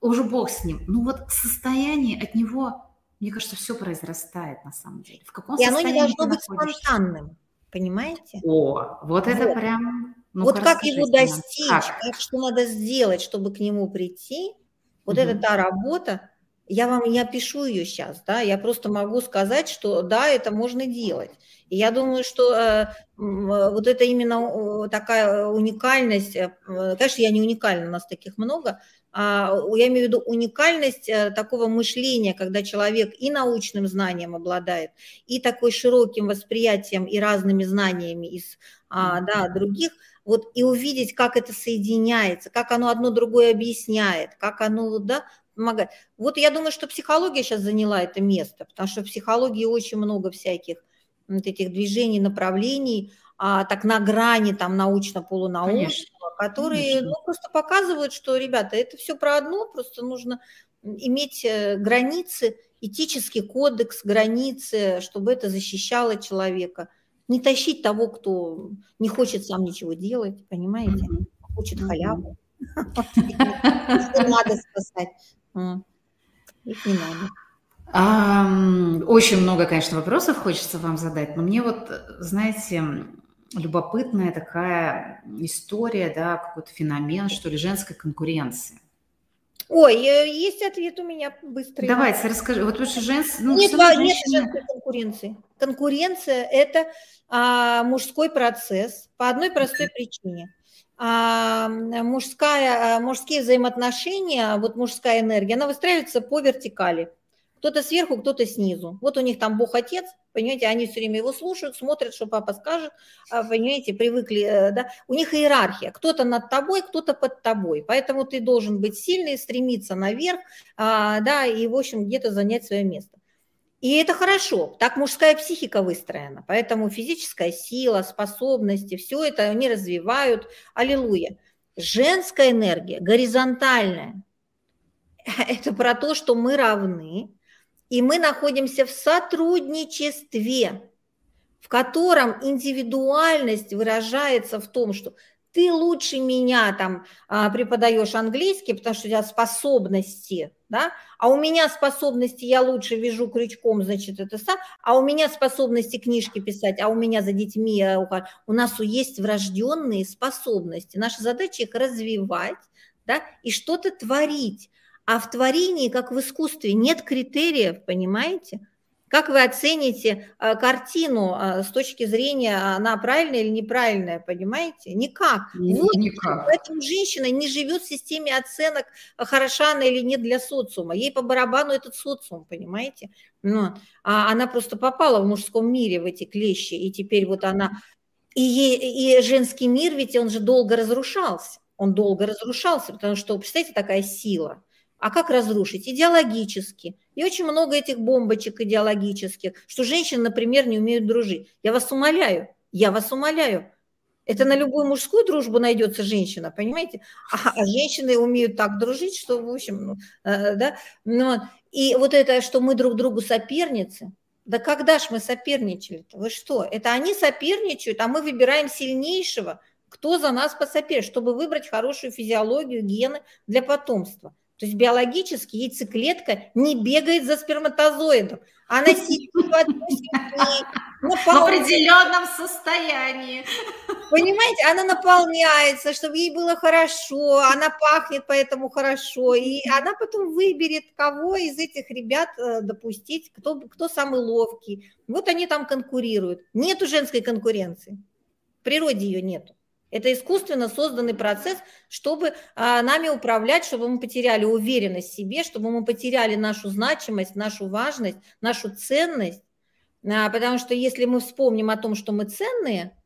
уже бог с ним. Ну вот состояние от него, мне кажется, все произрастает на самом деле. В каком и оно не должно быть спонтанным, понимаете? О, вот, вот. это прям... Ну вот как его достичь, как? как что надо сделать, чтобы к нему прийти, вот угу. это та работа, я вам не опишу ее сейчас, да, я просто могу сказать, что да, это можно делать. И я думаю, что э, вот это именно такая уникальность, э, конечно, я не уникальна, у нас таких много, а, я имею в виду уникальность э, такого мышления, когда человек и научным знанием обладает, и такой широким восприятием и разными знаниями из а, да, других, вот и увидеть, как это соединяется, как оно одно другое объясняет, как оно, да, помогать. Вот я думаю, что психология сейчас заняла это место, потому что в психологии очень много всяких вот этих движений, направлений, а, так на грани там научно-полунаучного, которые Конечно. Ну, просто показывают, что, ребята, это все про одно, просто нужно иметь э, границы, этический кодекс, границы, чтобы это защищало человека. Не тащить того, кто не хочет сам ничего делать, понимаете, хочет халяву. Надо спасать. Их не надо. А, очень много, конечно, вопросов хочется вам задать, но мне вот, знаете, любопытная такая история, да, какой-то феномен, что ли, женской конкуренции. Ой, э, есть ответ у меня быстрый. Давайте, расскажи. Вот потому что женс... ну, нет, женщины... нет женской конкуренции. Конкуренция – это а, мужской процесс по одной простой причине – а, мужская, а, мужские взаимоотношения, вот мужская энергия, она выстраивается по вертикали. Кто-то сверху, кто-то снизу. Вот у них там Бог-отец, понимаете, они все время его слушают, смотрят, что папа скажет, а, понимаете, привыкли, э, да. У них иерархия. Кто-то над тобой, кто-то под тобой. Поэтому ты должен быть сильный, стремиться наверх, да, и, в общем, где-то занять свое место. И это хорошо, так мужская психика выстроена, поэтому физическая сила, способности, все это они развивают, аллилуйя. Женская энергия, горизонтальная, это про то, что мы равны, и мы находимся в сотрудничестве, в котором индивидуальность выражается в том, что ты лучше меня там а, преподаешь английский, потому что у тебя способности, да, а у меня способности, я лучше вяжу крючком, значит, это сам, а у меня способности книжки писать, а у меня за детьми, у нас есть врожденные способности. Наша задача их развивать, да, и что-то творить. А в творении, как в искусстве, нет критериев, понимаете? Как вы оцените э, картину э, с точки зрения, она правильная или неправильная, понимаете? Никак. Вот, Никак. Поэтому женщина не живет в системе оценок, э, хороша она или нет для социума. Ей по барабану этот социум, понимаете? Ну, а она просто попала в мужском мире в эти клещи, и теперь вот она... И, ей, и женский мир, ведь он же долго разрушался. Он долго разрушался, потому что, представьте, такая сила – А как разрушить? Идеологически. И очень много этих бомбочек идеологических, что женщины, например, не умеют дружить. Я вас умоляю, я вас умоляю. Это на любую мужскую дружбу найдется женщина, понимаете? А, а женщины умеют так дружить, что, в общем, ну, э, да. Но, и вот это, что мы друг другу соперницы, да когда ж мы соперничали-то? Вы что? Это они соперничают, а мы выбираем сильнейшего, кто за нас посоперничает, чтобы выбрать хорошую физиологию, гены для потомства. То есть биологически яйцеклетка не бегает за сперматозоидом. Она сидит в определенном состоянии. Понимаете, она наполняется, чтобы ей было хорошо, она пахнет поэтому хорошо, и она потом выберет, кого из этих ребят э, допустить, кто, кто самый ловкий. Вот они там конкурируют. Нету женской конкуренции. В природе ее нету. Это искусственно созданный процесс, чтобы а, нами управлять, чтобы мы потеряли уверенность в себе, чтобы мы потеряли нашу значимость, нашу важность, нашу ценность. А, потому что если мы вспомним о том, что мы ценные,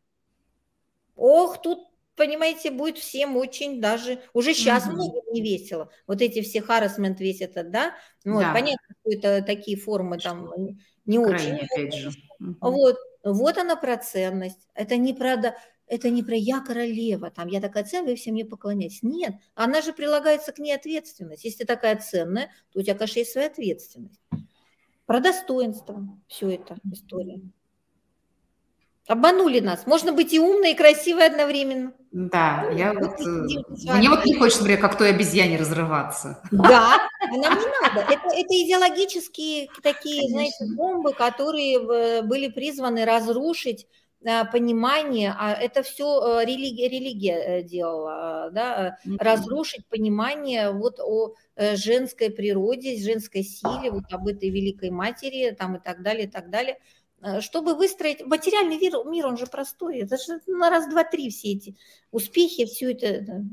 ох, тут, понимаете, будет всем очень даже, уже сейчас угу. многим не весело. Вот эти все харасмент весь этот, да, вот, да. понятно, что это такие формы там не Крайне, очень. Опять же. Вот, вот она про ценность. Это не про это не про я королева, там я такая ценная, вы все мне поклоняйтесь. Нет, она же прилагается к ней ответственность. Если ты такая ценная, то у тебя, конечно, есть своя ответственность. Про достоинство все это история. Обманули нас. Можно быть и умной, и красивой одновременно. Да, ну, я вот, э, мне вот не хочется, например, как той обезьяне разрываться. Да, нам не надо. Это, это идеологические такие, Конечно. знаете, бомбы, которые э, были призваны разрушить понимание, а это все э, религия, религия э, делала, да, разрушить понимание вот о женской природе, женской силе, вот об этой великой матери, там и так далее, и так далее, чтобы выстроить материальный мир, мир он же простой, это же на раз, два, три все эти успехи, все это.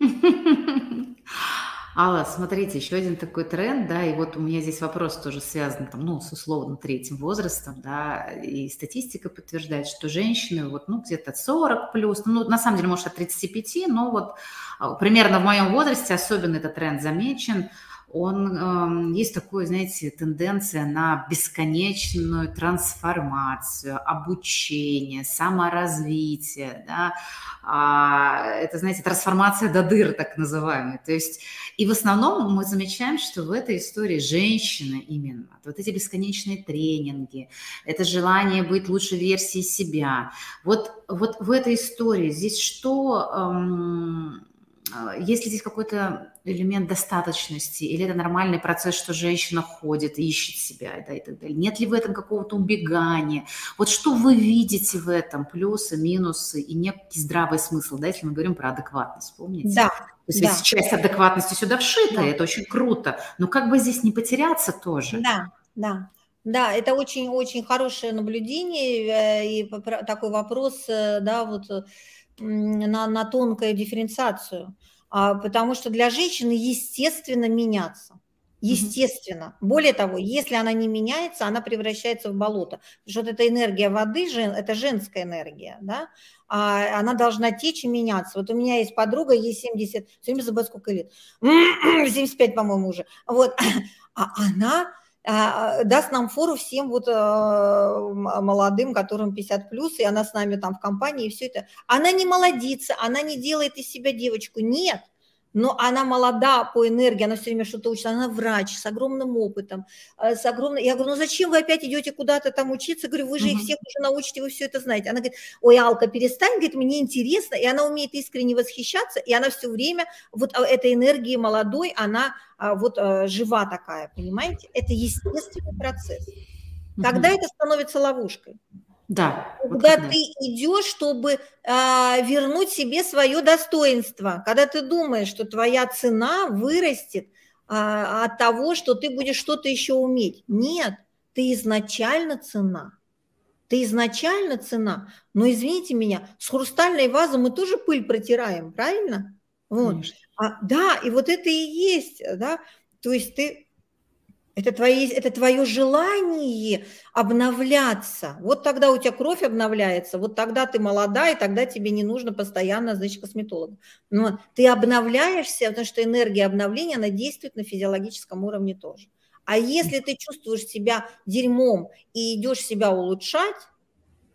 Алла, смотрите, еще один такой тренд, да, и вот у меня здесь вопрос тоже связан, там, ну, с условно третьим возрастом, да, и статистика подтверждает, что женщины вот, ну, где-то 40 плюс, ну, на самом деле, может, от 35, но вот а, примерно в моем возрасте особенно этот тренд замечен, он, есть такое, знаете, тенденция на бесконечную трансформацию, обучение, саморазвитие, да, а, это, знаете, трансформация до дыр, так называемая. То есть, и в основном мы замечаем, что в этой истории женщина именно, вот эти бесконечные тренинги, это желание быть лучшей версией себя. Вот, вот в этой истории здесь что... Эм, есть ли здесь какой-то элемент достаточности, или это нормальный процесс, что женщина ходит, ищет себя, да, и так далее? Нет ли в этом какого-то убегания? Вот что вы видите в этом, плюсы, минусы и некий здравый смысл, да, если мы говорим про адекватность, помните? Да. То есть да. часть адекватности сюда вшита, да. это очень круто, но как бы здесь не потеряться тоже? Да, да. Да, это очень-очень хорошее наблюдение э, и такой вопрос, э, да, вот на, на тонкую дифференциацию, а, потому что для женщины естественно меняться. Естественно. Более того, если она не меняется, она превращается в болото. Потому что вот эта энергия воды, это женская энергия, да, а она должна течь и меняться. Вот у меня есть подруга, ей 70, все время забываю, сколько лет, 75, по-моему, уже. Вот, а она даст нам фору всем вот а, молодым, которым 50 плюс, и она с нами там в компании, и все это. Она не молодится, она не делает из себя девочку. Нет, но она молода по энергии, она все время что-то учит, она врач с огромным опытом, э, с огромным... Я говорю, ну зачем вы опять идете куда-то там учиться? Я говорю, вы же их всех уже научите, вы все это знаете. Она говорит, ой, Алка, перестань, говорит, мне интересно, и она умеет искренне восхищаться, и она все время вот а, этой энергии молодой, она а, вот э, жива такая, понимаете? Это естественный процесс. Когда это становится ловушкой? Да. Когда вот ты идешь, чтобы а, вернуть себе свое достоинство, когда ты думаешь, что твоя цена вырастет а, от того, что ты будешь что-то еще уметь. Нет, ты изначально цена. Ты изначально цена. Но извините меня, с хрустальной вазы мы тоже пыль протираем, правильно? Вот. А, да, и вот это и есть, да. То есть ты Это, твои, это твое желание обновляться. Вот тогда у тебя кровь обновляется, вот тогда ты молодая, и тогда тебе не нужно постоянно, значит, косметолог. Но ты обновляешься, потому что энергия обновления, она действует на физиологическом уровне тоже. А если ты чувствуешь себя дерьмом и идешь себя улучшать,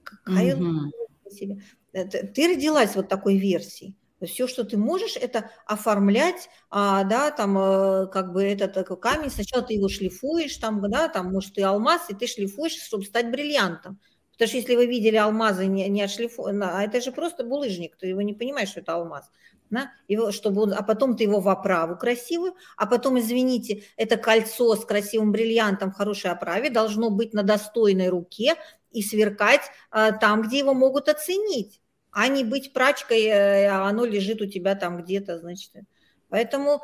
какая угу. себе? Ты родилась вот такой версией все, что ты можешь, это оформлять, а, да, там, э, как бы этот такой камень, сначала ты его шлифуешь, там, да, там, может, ты алмаз, и ты шлифуешь, чтобы стать бриллиантом. Потому что если вы видели алмазы не, не отшлифованные, а это же просто булыжник, ты его не понимаешь, что это алмаз. Да? Его, чтобы он, а потом ты его в оправу красивую, а потом, извините, это кольцо с красивым бриллиантом в хорошей оправе должно быть на достойной руке и сверкать а, там, где его могут оценить а не быть прачкой, э, а оно лежит у тебя там где-то, значит. Поэтому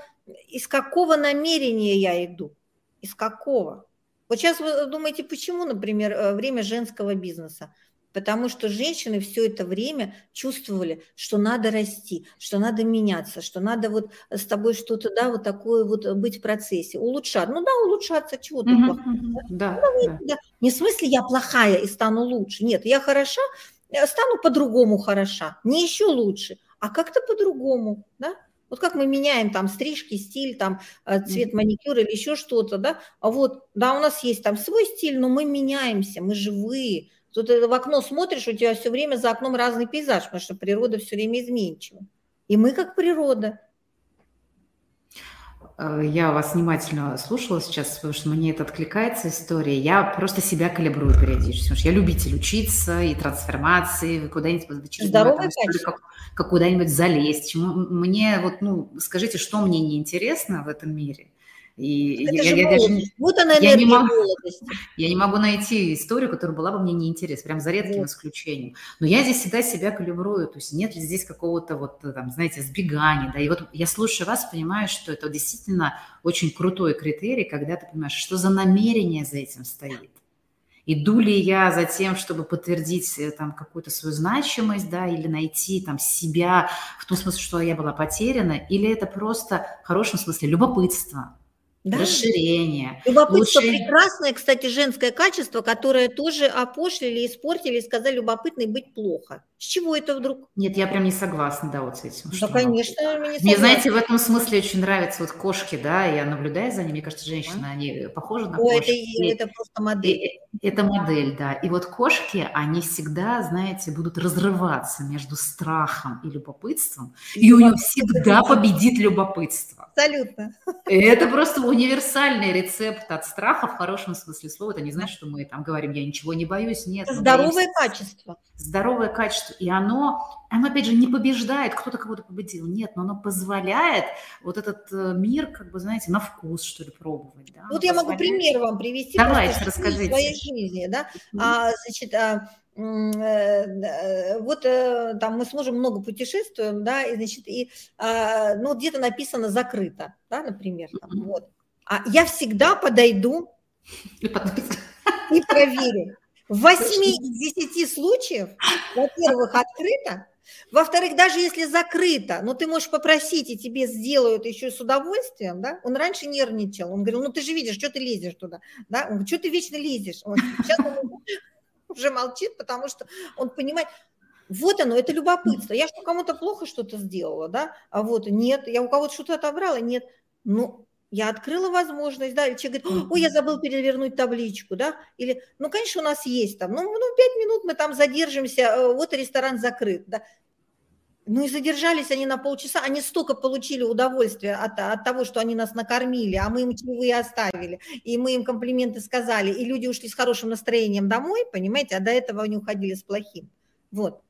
из какого намерения я иду? Из какого? Вот сейчас вы думаете, почему, например, э, время женского бизнеса? Потому что женщины все это время чувствовали, что надо расти, что надо меняться, что надо вот с тобой что-то, да, вот такое вот быть в процессе, улучшаться. Ну да, улучшаться, чего тут uh-huh, Да, ну, да. да. Не в смысле я плохая и стану лучше. Нет, я хороша, стану по-другому хороша, не еще лучше, а как-то по-другому, да? Вот как мы меняем там стрижки, стиль, там э, цвет маникюра или еще что-то, да? А вот, да, у нас есть там свой стиль, но мы меняемся, мы живые. Тут в окно смотришь, у тебя все время за окном разный пейзаж, потому что природа все время изменчива. И мы как природа. Э, я вас внимательно слушала сейчас, потому что мне это откликается история. Я просто себя калибрую периодически, потому что я любитель учиться и трансформации, куда-нибудь Здоровое как, как куда-нибудь залезть. Чему, мне вот, ну, скажите, что мне неинтересно в этом мире? И это я, я даже, вот она я не, могу, я не могу найти историю, которая была бы мне неинтересна, прям за редким вот. исключением. Но я здесь всегда себя калибрую, то есть нет ли здесь какого-то вот, там, знаете, сбегания, да, и вот я слушаю вас, понимаю, что это действительно очень крутой критерий, когда ты понимаешь, что за намерение за этим стоит. Иду ли я за тем, чтобы подтвердить э, там какую-то свою значимость, да, или найти там себя в том смысле, что я была потеряна, или это просто в хорошем смысле любопытство, да. расширение. Любопытство лучше... прекрасное, кстати, женское качество, которое тоже опошлили, испортили, сказали, любопытно и быть плохо. С чего это вдруг? Нет, я прям не согласна, да, вот с этим. Да, конечно, мне, мне знаете, в этом смысле очень нравятся вот кошки, да, я наблюдаю за ними, мне кажется, женщины, а? они похожи на О, кошки. Это, это просто модель. Это модель, да. И вот кошки, они всегда, знаете, будут разрываться между страхом и любопытством, и, и у них всегда победит любопытство. Абсолютно. Это просто универсальный рецепт от страха в хорошем смысле слова. Это не значит, что мы там говорим, я ничего не боюсь, нет. Здоровое боимся. качество. Здоровое качество. И оно, оно, опять же, не побеждает, кто-то кого-то победил. Нет, но оно позволяет вот этот э, мир, как бы, знаете, на вкус, что ли, пробовать. Да? Вот оно я позволяет... могу пример вам привести. Давайте, расскажите. своей жизни, да. Mm-hmm. А, значит, а, Э, вот э, там мы с мужем много путешествуем, да, и, значит, и, а, ну, где-то написано закрыто, да, например, там, вот. А я всегда подойду и, и проверю. В 8 из 10 случаев, во-первых, открыто, во-вторых, даже если закрыто, но ты можешь попросить, и тебе сделают еще с удовольствием, да? Он раньше нервничал, он говорил, ну ты же видишь, что ты лезешь туда, да? Он говорит, что ты вечно лезешь? Он, сейчас он уже молчит, потому что он понимает, вот оно, это любопытство. Я что, кому-то плохо что-то сделала, да? А вот нет, я у кого-то что-то отобрала, нет. Ну, я открыла возможность, да, или человек говорит, ой, я забыл перевернуть табличку, да, или, ну, конечно, у нас есть там, ну, ну, пять минут мы там задержимся, э, вот ресторан закрыт, да, ну и задержались они на полчаса, они столько получили удовольствия от, от того, что они нас накормили, а мы им чаевые оставили, и мы им комплименты сказали, и люди ушли с хорошим настроением домой, понимаете, а до этого они уходили с плохим. Вот.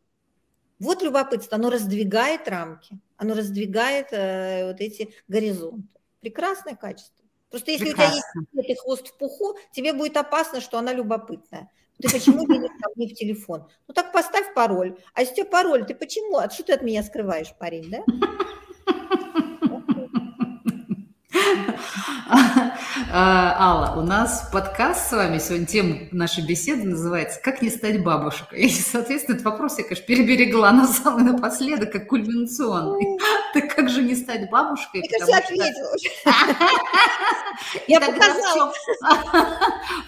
Вот любопытство, оно раздвигает рамки, оно раздвигает э, вот эти горизонты. Прекрасное качество. Просто если Прекрасно. у тебя есть хвост в пуху, тебе будет опасно, что она любопытная. Ты почему видишь ко мне в телефон? Ну так поставь пароль. А если у тебя пароль, ты почему? А что ты от меня скрываешь, парень, да? А, Алла, у нас подкаст с вами сегодня, тема нашей беседы называется «Как не стать бабушкой?». И, соответственно, этот вопрос я, конечно, переберегла на самый напоследок, как кульминационный. Так как же не стать бабушкой? Я, конечно, ответила. Я показала.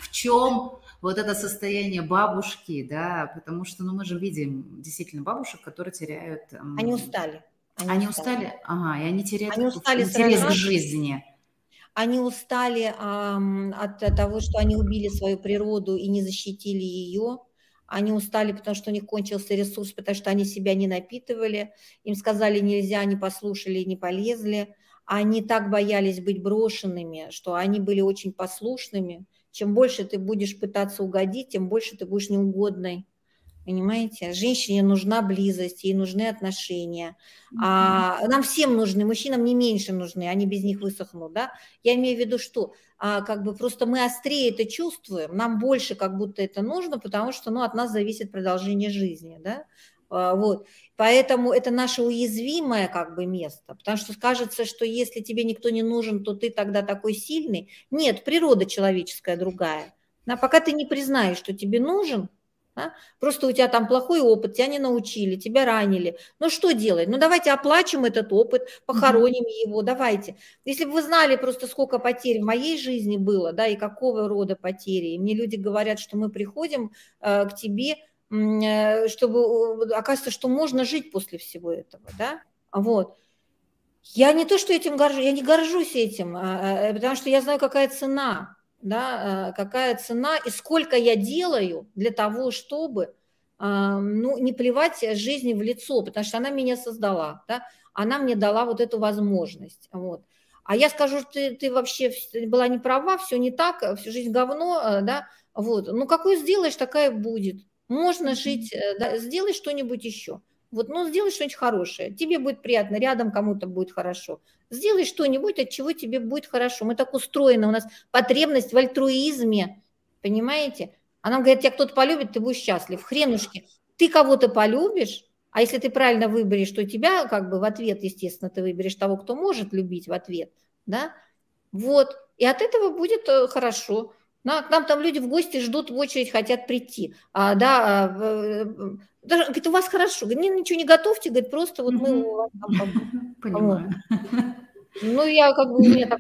В чем вот это состояние бабушки, да, потому что, ну, мы же видим действительно бабушек, которые теряют... Они устали. Они, они устали. устали, ага, и они теряют они устали интерес к жизни. Они устали а, от того, что они убили свою природу и не защитили ее. Они устали, потому что у них кончился ресурс, потому что они себя не напитывали. Им сказали нельзя, они послушали, не полезли. Они так боялись быть брошенными, что они были очень послушными. Чем больше ты будешь пытаться угодить, тем больше ты будешь неугодной. Понимаете? Женщине нужна близость, ей нужны отношения. А нам всем нужны, мужчинам не меньше нужны, они без них высохнут, да? Я имею в виду, что а, как бы просто мы острее это чувствуем, нам больше как будто это нужно, потому что, ну, от нас зависит продолжение жизни, да? А, вот. Поэтому это наше уязвимое как бы место, потому что кажется, что если тебе никто не нужен, то ты тогда такой сильный. Нет, природа человеческая другая. А пока ты не признаешь, что тебе нужен, да? Просто у тебя там плохой опыт, тебя не научили, тебя ранили. Ну что делать? Ну давайте оплачем этот опыт, похороним mm-hmm. его, давайте. Если бы вы знали просто сколько потерь в моей жизни было, да, и какого рода потери. И мне люди говорят, что мы приходим э, к тебе, э, чтобы, э, оказывается, что можно жить после всего этого, да, вот. Я не то, что этим горжусь, я не горжусь этим, а, а, потому что я знаю, какая цена да, э, какая цена и сколько я делаю для того, чтобы ну, не плевать жизни в лицо, потому что она меня создала, да, она мне дала вот эту возможность, вот. А я скажу, что ты, ты вообще была не права, все не так, всю жизнь говно, э, да, вот. Ну, какую сделаешь, такая будет. Можно жить, э, да, сделай что-нибудь еще. Вот, ну, сделай что-нибудь хорошее. Тебе будет приятно, рядом кому-то будет хорошо. Сделай что-нибудь, от чего тебе будет хорошо. Мы так устроены, у нас потребность в альтруизме, понимаете? А нам говорят, тебя кто-то полюбит, ты будешь счастлив. Хренушки, ты кого-то полюбишь, а если ты правильно выберешь, то тебя как бы в ответ, естественно, ты выберешь того, кто может любить в ответ, да? Вот, и от этого будет э, хорошо. На, к нам там люди в гости ждут в очередь, хотят прийти. А, да, а, э, даже, говорит, у вас хорошо. Говорит, ничего не готовьте, говорит, просто вот мы у вас там Понимаю. Ну, я как бы, у меня так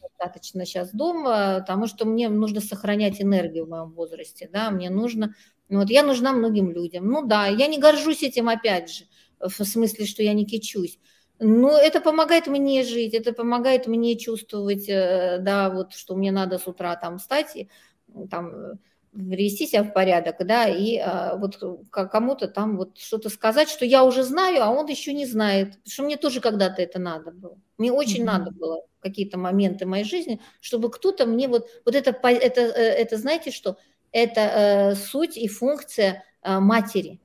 достаточно сейчас дома, потому что мне нужно сохранять энергию в моем возрасте, да, мне нужно, вот я нужна многим людям. Ну да, я не горжусь этим опять же, в смысле, что я не кичусь. Но это помогает мне жить, это помогает мне чувствовать, э, да, вот, что мне надо с утра там встать, там, привести себя в порядок, да, и а, вот кому-то там вот что-то сказать, что я уже знаю, а он еще не знает, что мне тоже когда-то это надо было. Мне очень mm-hmm. надо было какие-то моменты моей жизни, чтобы кто-то мне вот, вот это, это, э, это, знаете что, это э, суть и функция э, матери,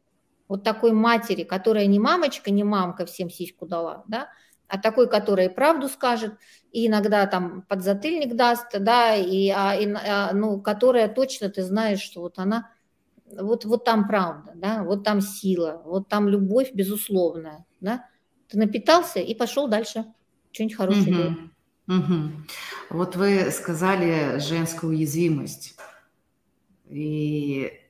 вот такой матери, которая не мамочка, не мамка всем сиську дала, да, а такой, который правду скажет, и иногда там подзатыльник даст, да, и, а, и а, ну, которая точно ты знаешь, что вот она, вот, вот там правда, да, вот там сила, вот там любовь безусловная, да, ты напитался и пошел дальше, что-нибудь хорошее угу, угу. Вот вы сказали женскую уязвимость, и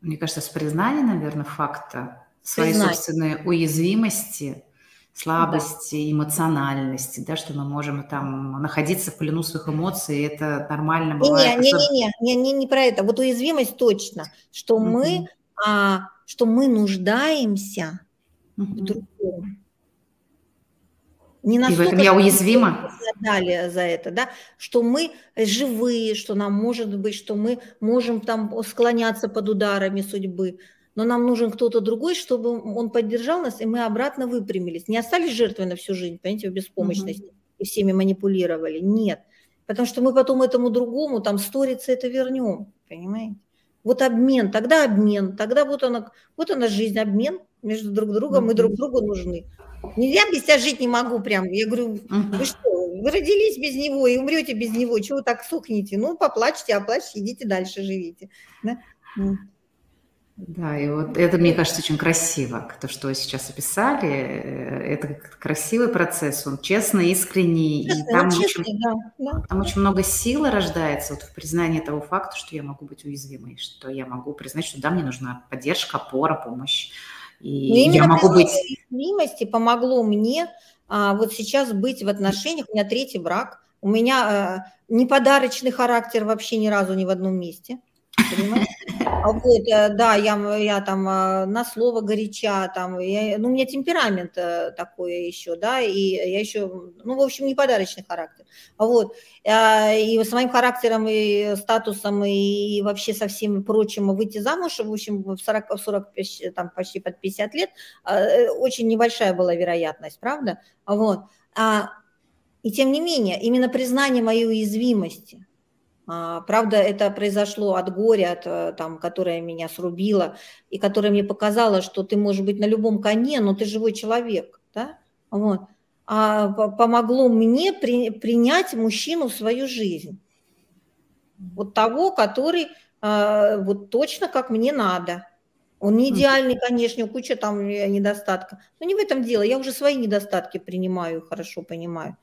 мне кажется, с признанием, наверное, факта своей Признать. собственной уязвимости – слабости, да. эмоциональности, да, что мы можем там находиться в плену своих эмоций, это нормально бывает. Не, не, не, не, не, не про это. Вот уязвимость точно, что mm-hmm. мы, а, что мы нуждаемся mm-hmm. в другом. Не И в этом я уязвима. Дали за это, да, что мы живые, что нам может быть, что мы можем там склоняться под ударами судьбы но нам нужен кто-то другой, чтобы он поддержал нас, и мы обратно выпрямились. Не остались жертвой на всю жизнь, понимаете, в беспомощности, угу. и всеми манипулировали. Нет. Потому что мы потом этому другому, там, сторица это вернем, понимаете? Вот обмен, тогда обмен, тогда вот она, вот она жизнь, обмен между друг другом, мы друг другу нужны. Я без тебя жить не могу прям. Я говорю, вы что, вы родились без него и умрете без него, чего так сухнете? Ну, поплачьте, оплачьте, идите дальше, живите. Да? Да, и вот это, мне кажется, очень красиво, то, что вы сейчас описали. Э, это красивый процесс, он честный, искренний, честный, и там, честный, очень, да, да. там очень много силы рождается вот в признании того факта, что я могу быть уязвимой, что я могу признать, что да, мне нужна поддержка, опора, помощь. И Но я могу быть... уязвимости помогло мне а, вот сейчас быть в отношениях, у меня третий брак, У меня э, не подарочный характер вообще ни разу ни в одном месте. А вот, э, да, я, я там э, на слово горяча, там, я, ну, у меня темперамент э, такой еще, да, и я еще, ну, в общем, не подарочный характер. А вот, и с моим характером и статусом и вообще со всем прочим выйти замуж, в общем, в 40, в 40 там, почти под 50 лет, очень небольшая была вероятность, правда? Вот. А, и тем не менее, именно признание моей уязвимости – а, правда, это произошло от горя, от, э, там, которое меня срубило, и которое мне показало, что ты можешь быть на любом коне, но ты живой человек. Да? Вот. А помогло мне при, принять мужчину в свою жизнь. Вот того, который а, вот точно как мне надо. Он не идеальный, конечно, куча там недостатков. Но не в этом дело. Я уже свои недостатки принимаю, хорошо понимаю.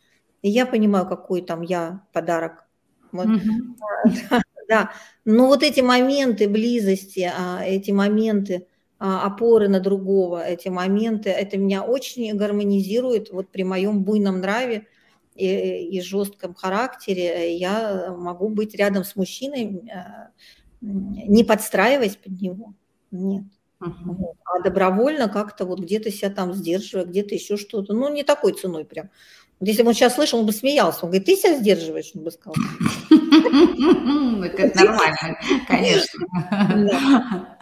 И я понимаю, какой там я подарок вот. Mm-hmm. Да, но вот эти моменты близости, а, эти моменты а, опоры на другого, эти моменты, это меня очень гармонизирует вот при моем буйном нраве и, и жестком характере. Я могу быть рядом с мужчиной, а, не подстраиваясь под него. Нет. Uh-huh. А добровольно как-то вот где-то себя там сдерживая, где-то еще что-то. Ну, не такой ценой прям. Если бы он сейчас слышал, он бы смеялся. Он говорит, ты себя сдерживаешь, он бы сказал. Это нормально, конечно.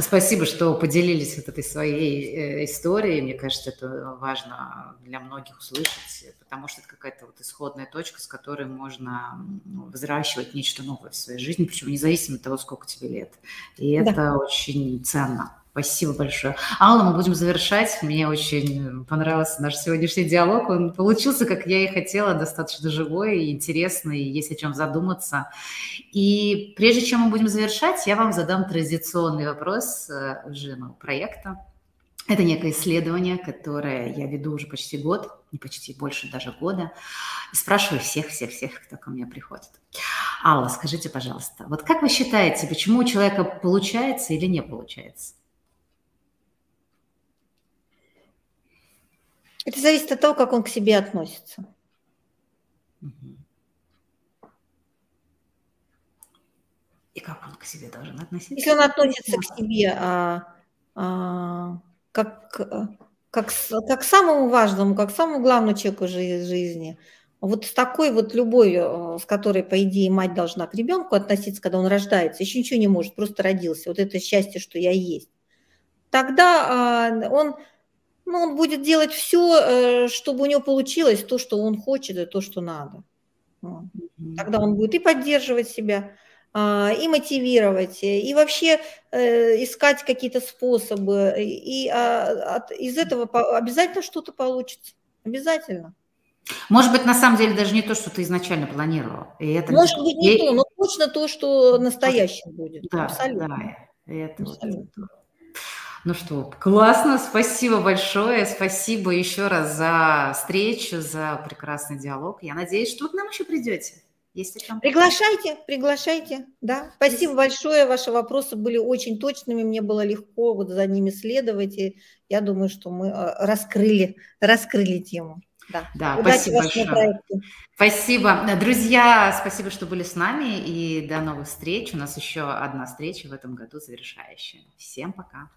Спасибо, что поделились вот этой своей э, историей. Мне кажется, это важно для многих услышать, потому что это какая-то вот исходная точка, с которой можно ну, взращивать нечто новое в своей жизни, причем независимо от того, сколько тебе лет. И это очень ценно. Спасибо большое. Алла, мы будем завершать. Мне очень понравился наш сегодняшний диалог. Он получился, как я и хотела, достаточно живой и интересный, есть о чем задуматься. И прежде чем мы будем завершать, я вам задам традиционный вопрос э, уже ну, проекта. Это некое исследование, которое я веду уже почти год, не почти, больше даже года, и спрашиваю всех-всех-всех, кто ко мне приходит. Алла, скажите, пожалуйста, вот как вы считаете, почему у человека получается или не получается? Это зависит от того, как он к себе относится. И как он к себе должен относиться? Если он относится к себе а, а, как, как, как к самому важному, как к самому главному человеку жизни, вот с такой вот любовью, с которой, по идее, мать должна к ребенку относиться, когда он рождается, еще ничего не может, просто родился, вот это счастье, что я есть, тогда а, он ну, он будет делать все, э, чтобы у него получилось то, что он хочет, и то, что надо. Тогда он будет и поддерживать себя, а, и мотивировать, и вообще э, искать какие-то способы. И а, из этого обязательно что-то получится. Обязательно. Может быть, на самом деле даже не то, что ты изначально планировал. И это Может быть, не и... то, но точно то, что настоящее будет. Да, Абсолютно. да. Это Абсолютно. Вот, ну что, классно, спасибо большое, спасибо еще раз за встречу, за прекрасный диалог. Я надеюсь, что вы к нам еще придете. О чем приглашайте, приглашайте, да. Спасибо большое, ваши вопросы были очень точными, мне было легко вот за ними следовать, и я думаю, что мы э, раскрыли, раскрыли тему. Да, да спасибо большое. Спасибо. Друзья, спасибо, что были с нами, и до новых встреч. У нас еще одна встреча в этом году завершающая. Всем пока.